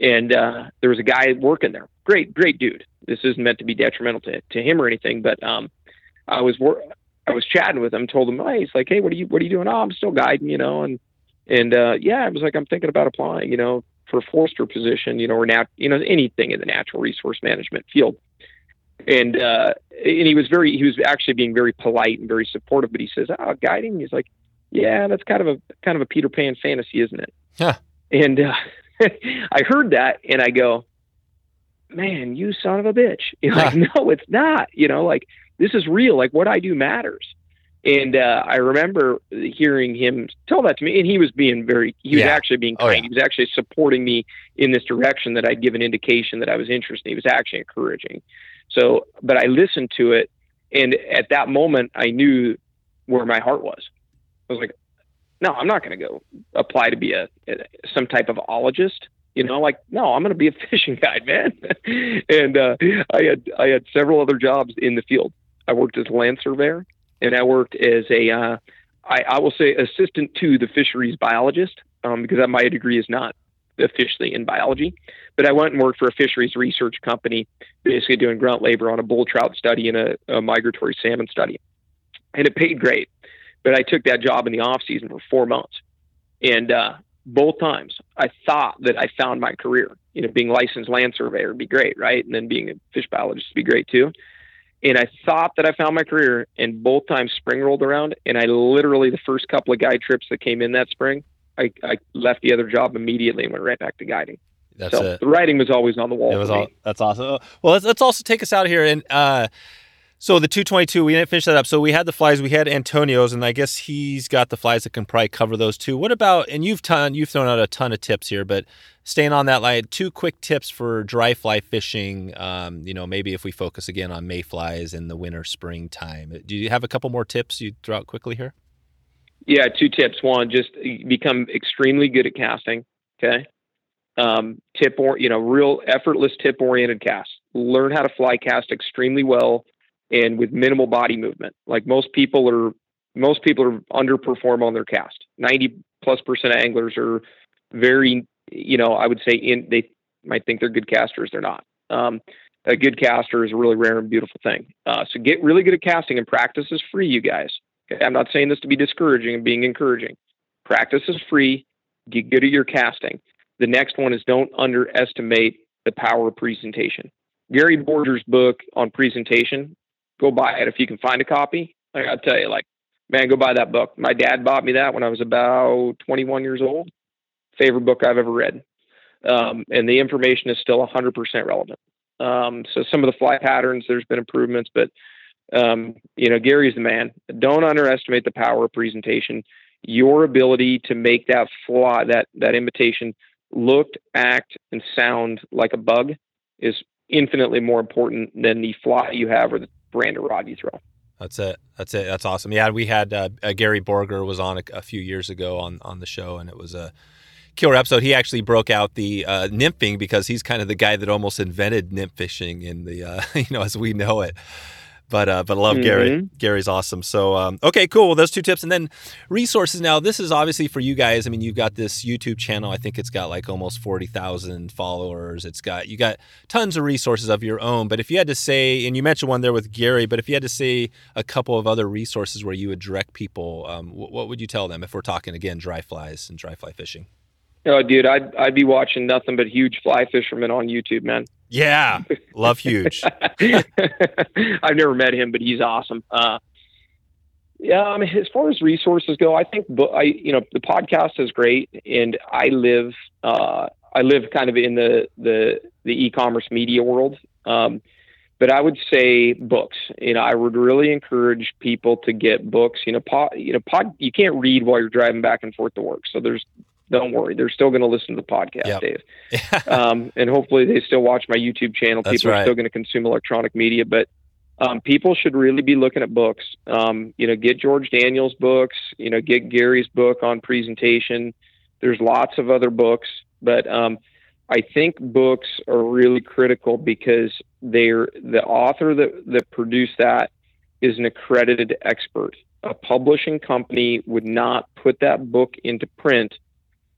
And uh, there was a guy working there. Great, great dude. This isn't meant to be detrimental to, to him or anything, but um, I was wor- I was chatting with him. Told him, hey, he's like, hey, what are you what are you doing? Oh, I'm still guiding, you know, and and uh, yeah, I was like, I'm thinking about applying, you know, for a forester position, you know, or nat- you know, anything in the natural resource management field. And uh, and he was very, he was actually being very polite and very supportive. But he says, "Oh, guiding." He's like, "Yeah, that's kind of a kind of a Peter Pan fantasy, isn't it?" Yeah. And uh, [LAUGHS] I heard that, and I go, "Man, you son of a bitch!" [LAUGHS] You're like, "No, it's not." You know, like this is real. Like what I do matters. And uh, I remember hearing him tell that to me, and he was being very, he was Yeah. actually being Oh, kind. yeah. He was actually supporting me in this direction that I'd given indication that I was interested. He was actually encouraging. So, but I listened to it, and at that moment, I knew where my heart was. I was like, no, I'm not going to go apply to be a, some type of ologist. You know, like no, I'm going to be a [LAUGHS] fishing guide, man. and uh, I had I had several other jobs in the field. I worked as a land surveyor, and I worked as a uh, I, I will say assistant to the fisheries biologist um, because my degree is not officially in biology. But I went and worked for a fisheries research company, basically doing grunt labor on a bull trout study and a, a migratory salmon study, and it paid great. But I took that job in the off season for four months, and uh, both times. I thought that I found my career. You know, being licensed land surveyor would be great, right? And then being a fish biologist would be great too. And I thought that I found my career, and both times spring rolled around, and I literally the first couple of guide trips that came in that spring, I, I left the other job immediately and went right back to guiding. That's so it. the writing was always on the wall. It was for me. all, that's awesome. Well, let's, let's also take us out here. And uh, so the 222, we didn't finish that up. So we had the flies, we had Antonio's, and I guess he's got the flies that can probably cover those too. What about? And you've ton, you've thrown out a ton of tips here, but staying on that line, two quick tips for dry fly fishing. Um, you know, maybe if we focus again on mayflies in the winter, spring time. Do you have a couple more tips you throw out quickly here? Yeah, two tips. One, just become extremely good at casting. Okay. Um, tip or you know, real effortless tip oriented cast. Learn how to fly cast extremely well and with minimal body movement. Like most people are, most people are underperform on their cast. Ninety plus percent of anglers are very, you know, I would say in they might think they're good casters. They're not. Um, a good caster is a really rare and beautiful thing. Uh, so get really good at casting and practice is free, you guys. Okay? I'm not saying this to be discouraging and being encouraging. Practice is free. Get good at your casting. The next one is don't underestimate the power of presentation. Gary Borger's book on presentation, go buy it if you can find a copy. I gotta tell you, like, man, go buy that book. My dad bought me that when I was about 21 years old. Favorite book I've ever read. Um, and the information is still 100% relevant. Um, so some of the fly patterns, there's been improvements, but um, you know, Gary's the man. Don't underestimate the power of presentation. Your ability to make that fly, that that imitation, look, act, and sound like a bug is infinitely more important than the fly you have or the brand of rod you throw. That's it. That's it. That's awesome. Yeah, we had uh, uh, Gary Borger was on a, a, few years ago on on the show, and it was a killer episode. He actually broke out the uh, nymphing because he's kind of the guy that almost invented nymph fishing in the uh, [LAUGHS] you know as we know it. But uh, but I love mm-hmm. Gary. Gary's awesome. So um, okay, cool. Well, those two tips, and then resources. Now this is obviously for you guys. I mean, you've got this YouTube channel. I think it's got like almost forty thousand followers. It's got you got tons of resources of your own. But if you had to say, and you mentioned one there with Gary, but if you had to say a couple of other resources where you would direct people, um, what, what would you tell them if we're talking again dry flies and dry fly fishing? Oh, dude, I'd I'd be watching nothing but huge fly fishermen on YouTube, man. Yeah, love huge. [LAUGHS] I've never met him, but he's awesome. Uh, yeah, I mean, as far as resources go, I think I you know the podcast is great, and I live uh, I live kind of in the the the e-commerce media world. Um, but I would say books. You know, I would really encourage people to get books. You know, you know, pod, you can't read while you're driving back and forth to work. So there's don't worry, they're still going to listen to the podcast, yep. Dave. [LAUGHS] um, and hopefully they still watch my YouTube channel. That's people right. are still going to consume electronic media, but um, people should really be looking at books. Um, you know, get George Daniels' books. You know, get Gary's book on presentation. There's lots of other books, but um, I think books are really critical because they're the author that that produced that is an accredited expert. A publishing company would not put that book into print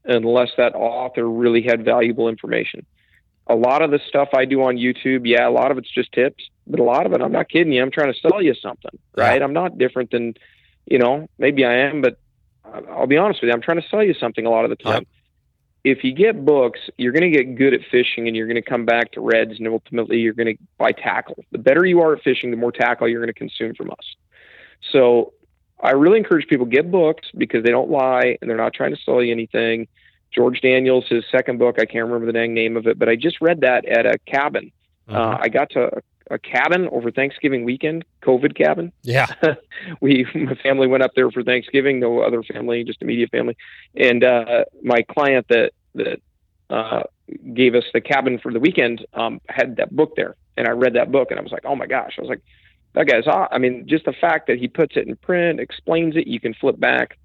unless that author really had valuable information. A lot of the stuff I do on YouTube, yeah, a lot of it's just tips, but a lot of it, I'm not kidding you. I'm trying to sell you something, right? Yeah. I'm not different than, you know, maybe I am, but I'll be honest with you. I'm trying to sell you something a lot of the time. Yeah. If you get books, you're going to get good at fishing and you're going to come back to reds and ultimately you're going to buy tackle. The better you are at fishing, the more tackle you're going to consume from us. So I really encourage people get books because they don't lie and they're not trying to sell you anything. George Daniels, his second book, I can't remember the dang name of it, but I just read that at a cabin. Uh, mm-hmm. Uh, I got to a, a, cabin over Thanksgiving weekend, COVID cabin. Yeah, [LAUGHS] we my family went up there for Thanksgiving. No other family, just immediate family. And uh, my client that that uh, gave us the cabin for the weekend um, had that book there, and I read that book, and I was like, oh my gosh, I was like, that guy's. I mean, just the fact that he puts it in print, explains it, you can flip back.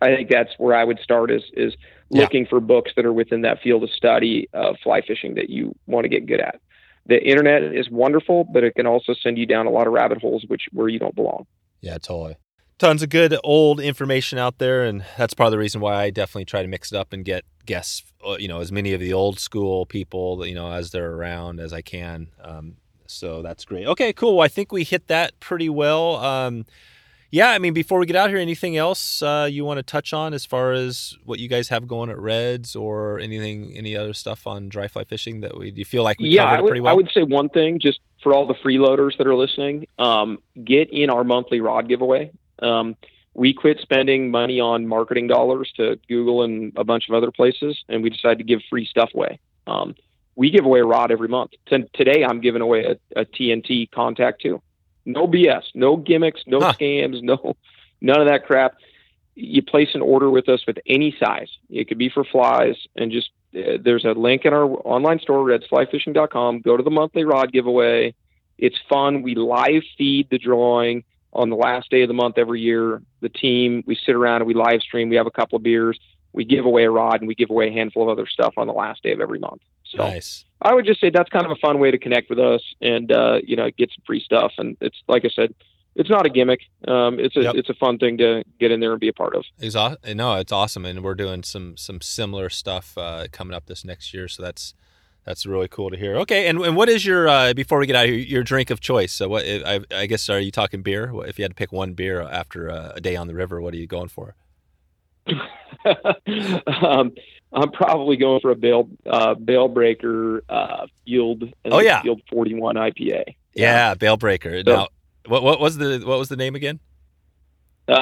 I think that's where I would start is is looking yeah. for books that are within that field of study of fly fishing that you want to get good at. The internet is wonderful, but it can also send you down a lot of rabbit holes which where you don't belong. Yeah, totally. Tons of good old information out there, and that's part of the reason why I definitely try to mix it up and get guests, uh, you know, as many of the old school people, you know, as they're around as I can. Um, so that's great. Okay, cool. I think we hit that pretty well. Um, yeah, I mean, before we get out here, anything else uh, you want to touch on as far as what you guys have going at Reds or anything, any other stuff on dry fly fishing that we do you feel like we yeah, covered I would, pretty well? I would say one thing just for all the freeloaders that are listening, um, get in our monthly rod giveaway. Um, we quit spending money on marketing dollars to Google and a bunch of other places, and we decided to give free stuff away. Um, we give away a rod every month. T- today, I'm giving away a, a T&T Contact II. No BS, no gimmicks, no Huh. scams, no none of that crap. You place an order with us with any size. It could be for flies, and just uh, there's a link in our online store, redsflyfishing.com. Go to the monthly rod giveaway. It's fun. We live feed the drawing on the last day of the month every year. The team, we sit around and we live stream. We have a couple of beers. We give away a rod and we give away a handful of other stuff on the last day of every month. So nice. I would just say that's kind of a fun way to connect with us and uh, you know get some free stuff. And it's like I said, it's not a gimmick. Um, it's a Yep. it's a fun thing to get in there and be a part of. No, it's awesome, and we're doing some some similar stuff uh, coming up this next year. So that's that's really cool to hear. Okay, and, and what is your uh, before we get out of here, your drink of choice? So what I, I guess are you talking beer? If you had to pick one beer after a, a day on the river, what are you going for? [LAUGHS] um, I'm probably going for a Bale uh, Bale Breaker uh, field. Oh, yeah. field 41 IPA. Yeah, Bale Breaker. So- now, what what was the what was the name again? Uh,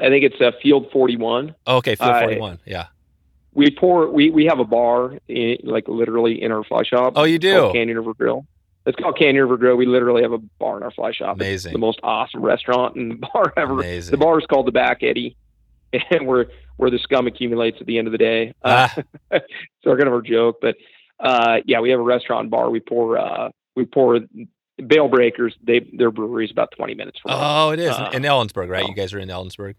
I think it's a field 41. Oh, okay, Field I- Forty One. Yeah. We pour. We we have a bar, in, like literally in our fly shop. Oh, you do. Canyon River Grill. It's called Canyon River Grill. We literally have a bar in our fly shop. It's Amazing. the most awesome restaurant and [LAUGHS] bar ever. Amazing. The bar is called the Back Eddie, [LAUGHS] and where where the scum accumulates at the end of the day. Uh, Ah, [LAUGHS] so kind of our joke, but uh, yeah, we have a restaurant and bar. We pour uh, we pour Bale Breakers. They their brewery is about twenty minutes from. oh, it is Uh, in Ellensburg, right? oh. You guys are in Ellensburg.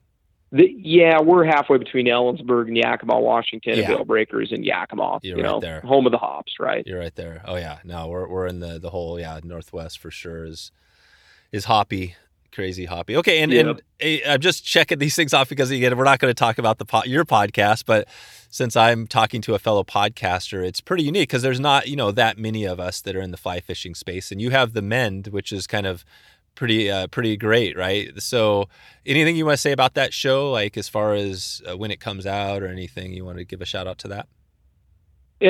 The, yeah, we're halfway between Ellensburg and Yakima, Washington. Yeah. And Bale Breakers in Yakima. You're you right know, there. home of the hops, right? You're right there. Oh yeah, no, we're we're in the the whole yeah northwest for sure is is hoppy, crazy hoppy. Okay, and and eh, I'm just checking these things off because again we're not going to talk about the po- your podcast, but since I'm talking to a fellow podcaster, it's pretty unique because there's not you know that many of us that are in the fly fishing space, and you have the Mend, which is kind of pretty uh, pretty great, right? So anything you want to say about that show, like as far as uh, when it comes out or anything you want to give a shout out to that?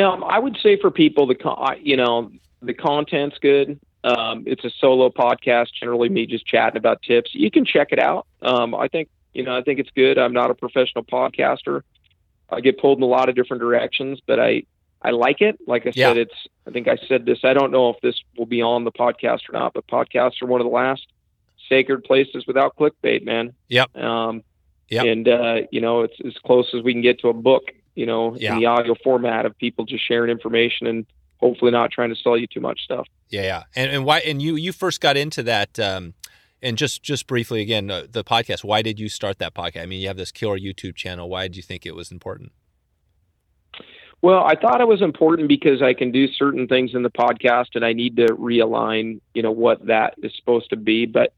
Um, I would say for people, the con- you know the content's good. Um, it's a solo podcast, generally me just chatting about tips. You can check it out. Um, I think you know I think it's good. I'm not a professional podcaster. I get pulled in a lot of different directions, but I I like it. Like I Yeah. said, it's I think I said this. I don't know if this will be on the podcast or not, but podcasts are one of the last sacred places without clickbait, man. Yep. Um, Yep. And uh, you know, it's as close as we can get to a book. You know, Yeah. in the audio format of people just sharing information and hopefully not trying to sell you too much stuff. Yeah, yeah. And and why? And you you first got into that. Um, and just just briefly again, uh, the podcast. Why did you start that podcast? I mean, you have this killer YouTube channel. Why did you think it was important? Well, I thought it was important because I can do certain things in the podcast and I need to realign, you know, what that is supposed to be. But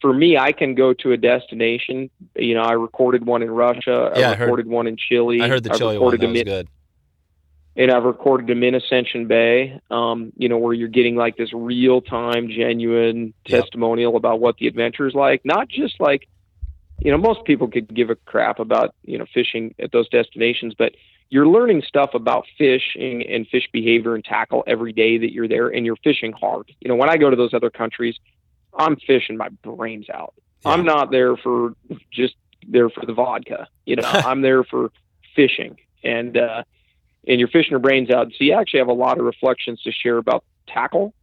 for me, I can go to a destination. You know, I recorded one in Russia. Yeah, I I heard- recorded one in Chile. I heard the Chile one. That a was good. And I've recorded them in Ascension Bay, um, you know, where you're getting like this real time, genuine Yep. testimonial about what the adventure is like. Not just like, you know, most people could give a crap about, you know, fishing at those destinations, but you're learning stuff about fishing and fish behavior and tackle every day that you're there and you're fishing hard. You know, when I go to those other countries, I'm fishing my brains out. Yeah. I'm not there for just there for the vodka. You know, [LAUGHS] I'm there for fishing. And uh and you're fishing your brains out. So you actually have a lot of reflections to share about tackle,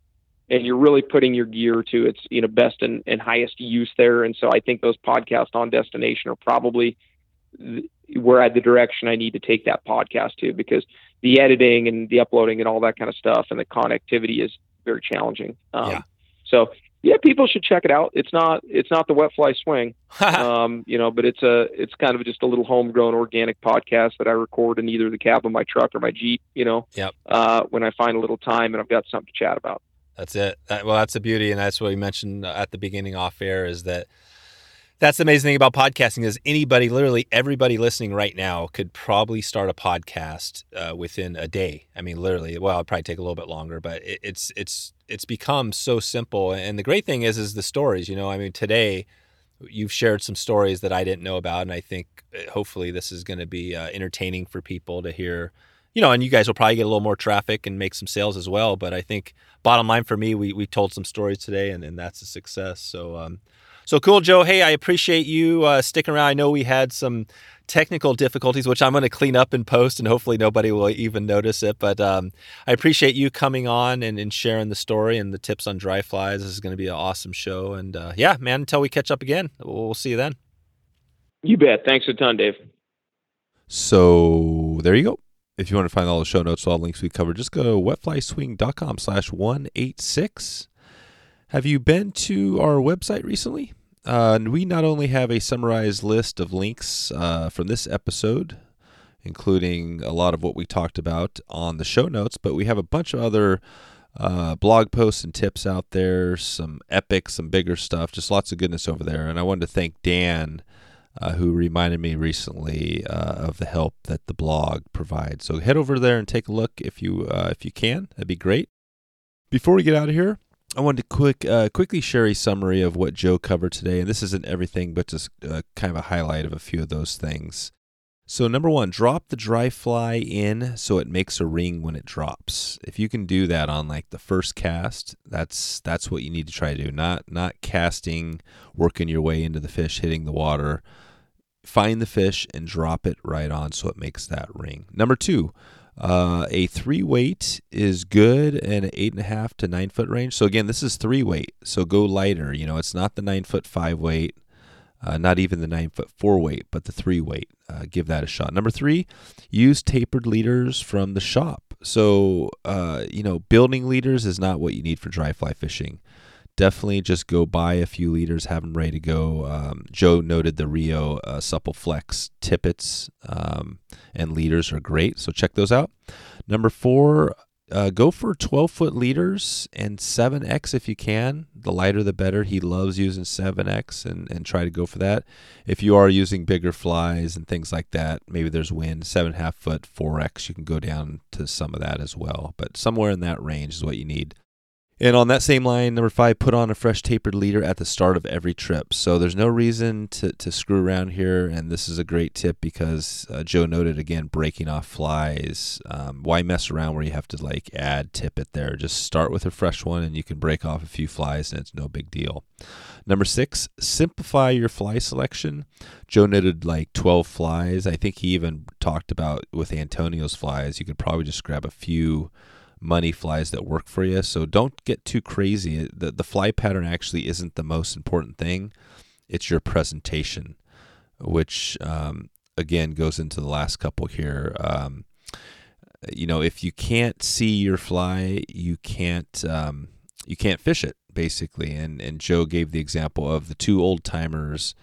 and you're really putting your gear to its you know best and, and highest use there. And so I think those podcasts on destination are probably th- where I, the direction I need to take that podcast to because the editing and the uploading and all that kind of stuff and the connectivity is very challenging. Um, Yeah. So yeah, people should check it out. It's not it's not the wet fly swing [LAUGHS] um, you know, but it's a it's kind of just a little homegrown organic podcast that I record in either the cab of my truck or my Jeep, you know. Yep. Uh, when I find a little time and I've got something to chat about. That's it. That, well, that's the beauty, and that's what we mentioned at the beginning off air is that that's the amazing thing about podcasting is anybody, literally everybody listening right now, could probably start a podcast uh, within a day. I mean, literally. Well, it'd probably take a little bit longer, but it, it's it's it's become so simple. And the great thing is, is the stories. You know, I mean, today you've shared some stories that I didn't know about, and I think uh, hopefully this is going to be uh, entertaining for people to hear. You know, and you guys will probably get a little more traffic and make some sales as well. But I think bottom line for me, we we told some stories today, and, and that's a success. So um, so cool, Joe. Hey, I appreciate you uh, sticking around. I know we had some technical difficulties, which I'm going to clean up in post, and hopefully nobody will even notice it. But um, I appreciate you coming on and, and, sharing the story and the tips on dry flies. This is going to be an awesome show. And uh, yeah, man, until we catch up again, we'll, we'll see you then. You bet. Thanks a ton, Dave. So there you go. If you want to find all the show notes, all the links we covered, just go to wetflyswing.com slash 186. Have you been to our website recently? Uh, we not only have a summarized list of links uh, from this episode, including a lot of what we talked about on the show notes, but we have a bunch of other uh, blog posts and tips out there, some epic, some bigger stuff, just lots of goodness over there. And I wanted to thank Dan, uh, who reminded me recently uh, of the help that the blog provides. So head over there and take a look if you uh, if you can. That'd be great. Before we get out of here, I wanted to quick uh, quickly share a summary of what Joe covered today, and this isn't everything, but just uh, kind of a highlight of a few of those things. So number one, drop the dry fly in so it makes a ring when it drops. If you can do that on like the first cast, that's that's what you need to try to do. Not not casting, working your way into the fish, hitting the water. Find the fish and drop it right on so it makes that ring. Number two, uh, a three weight is good in an eight and a half to nine foot range. So again, this is three weight. So go lighter. You know, it's not the nine foot five weight, uh, not even the nine foot four weight, but the three weight. Uh, give that a shot. Number three, use tapered leaders from the shop. So uh, you know, building leaders is not what you need for dry fly fishing definitely just go buy a few leaders, have them ready to go. Um, Joe noted the Rio uh, Supple Flex tippets um, and leaders are great, so check those out. Number four, uh, go for 12 foot leaders and 7x if you can. The lighter the better. He loves using 7x and, and try to go for that. If you are using bigger flies and things like that, maybe there's wind, 7.5 foot, 4x, you can go down to some of that as well. But somewhere in that range is what you need. And on that same line, number five, put on a fresh tapered leader at the start of every trip. So there's no reason to, to screw around here. And this is a great tip because uh, Joe noted again, breaking off flies. Um, why mess around where you have to like add tippet there? Just start with a fresh one and you can break off a few flies and it's no big deal. Number six, simplify your fly selection. Joe noted like 12 flies. I think he even talked about with Antonio's flies, you could probably just grab a few money flies that work for you. So don't get too crazy. The, the fly pattern actually isn't the most important thing, it's your presentation, which um, again goes into the last couple here. Um, you know, if you can't see your fly, you can't um, you can't fish it basically. And and Joe gave the example of the two old timers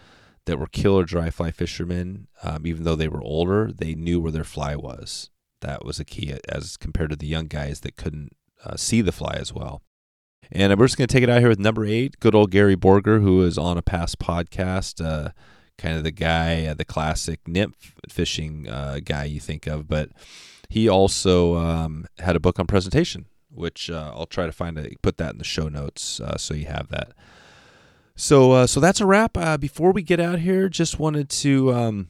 that were killer dry fly fishermen. Um, even though they were older, they knew where their fly was. That was a key as compared to the young guys that couldn't uh, see the fly as well. And we're just going to take it out here with number eight, good old Gary Borger, who is on a past podcast, uh, kind of the guy, uh, the classic nymph fishing uh, guy you think of. But he also um, had a book on presentation, which uh, I'll try to find a, put that in the show notes uh, so you have that. So, so that's a wrap. before we get out here, just wanted to. Um,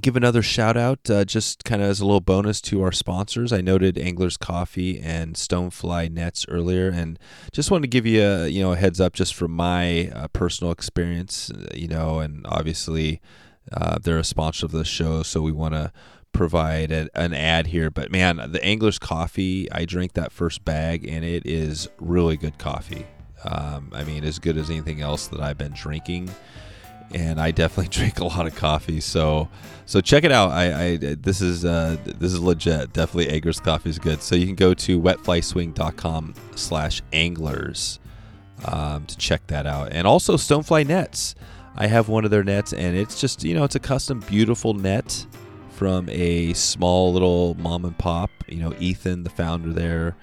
give another shout out uh, just kind of as a little bonus to our sponsors. I noted Anglers Coffee and Stonefly Nets earlier, and just wanted to give you a you know a heads up just from my uh, personal experience, uh, you know, and obviously uh, they're a sponsor of the show, so we want to provide a, an ad here. But man, the Anglers Coffee, I drank that first bag, and it is really good coffee. Um, I mean, as good as anything else that I've been drinking and I definitely [LAUGHS] drink a lot of coffee. So, so check it out. I, I this is uh, this is legit. Definitely, Anglers Coffee is good. So you can go to wetflyswing.com/anglers um, to check that out, and also Stonefly Nets. I have one of their nets, and it's just you know it's a custom, beautiful net from a small little mom and pop. You know, Ethan, the founder there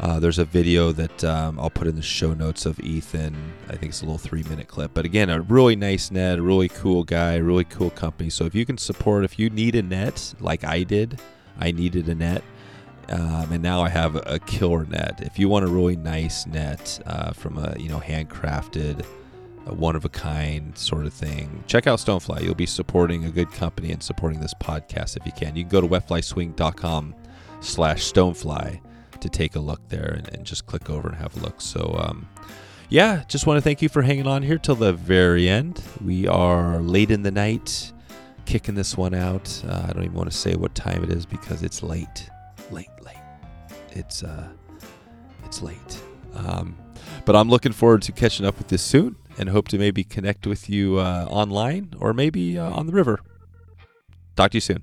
uh, there's a video that um, I'll put in the show notes of Ethan. I think it's a little three minute clip. But again, a really nice net, a really cool guy, really cool company. So if you can support, if you need a net like I did, I needed a net. Um, and now I have a killer net. If you want a really nice net uh, from a you know handcrafted one of a kind sort of thing, check out Stonefly. You'll be supporting a good company and supporting this podcast if you can. You can go to wetflyswing.com slash stonefly to take a look there and, and, just click over and have a look. So, um, yeah, just want to thank you for hanging on here till the very end. We are late in the night kicking this one out. Uh, I don't even want to say what time it is because it's late, late, late. It's uh, it's late. Um, but I'm looking forward to catching up with this soon and hope to maybe connect with you uh, online or maybe uh, on the river. Talk to you soon.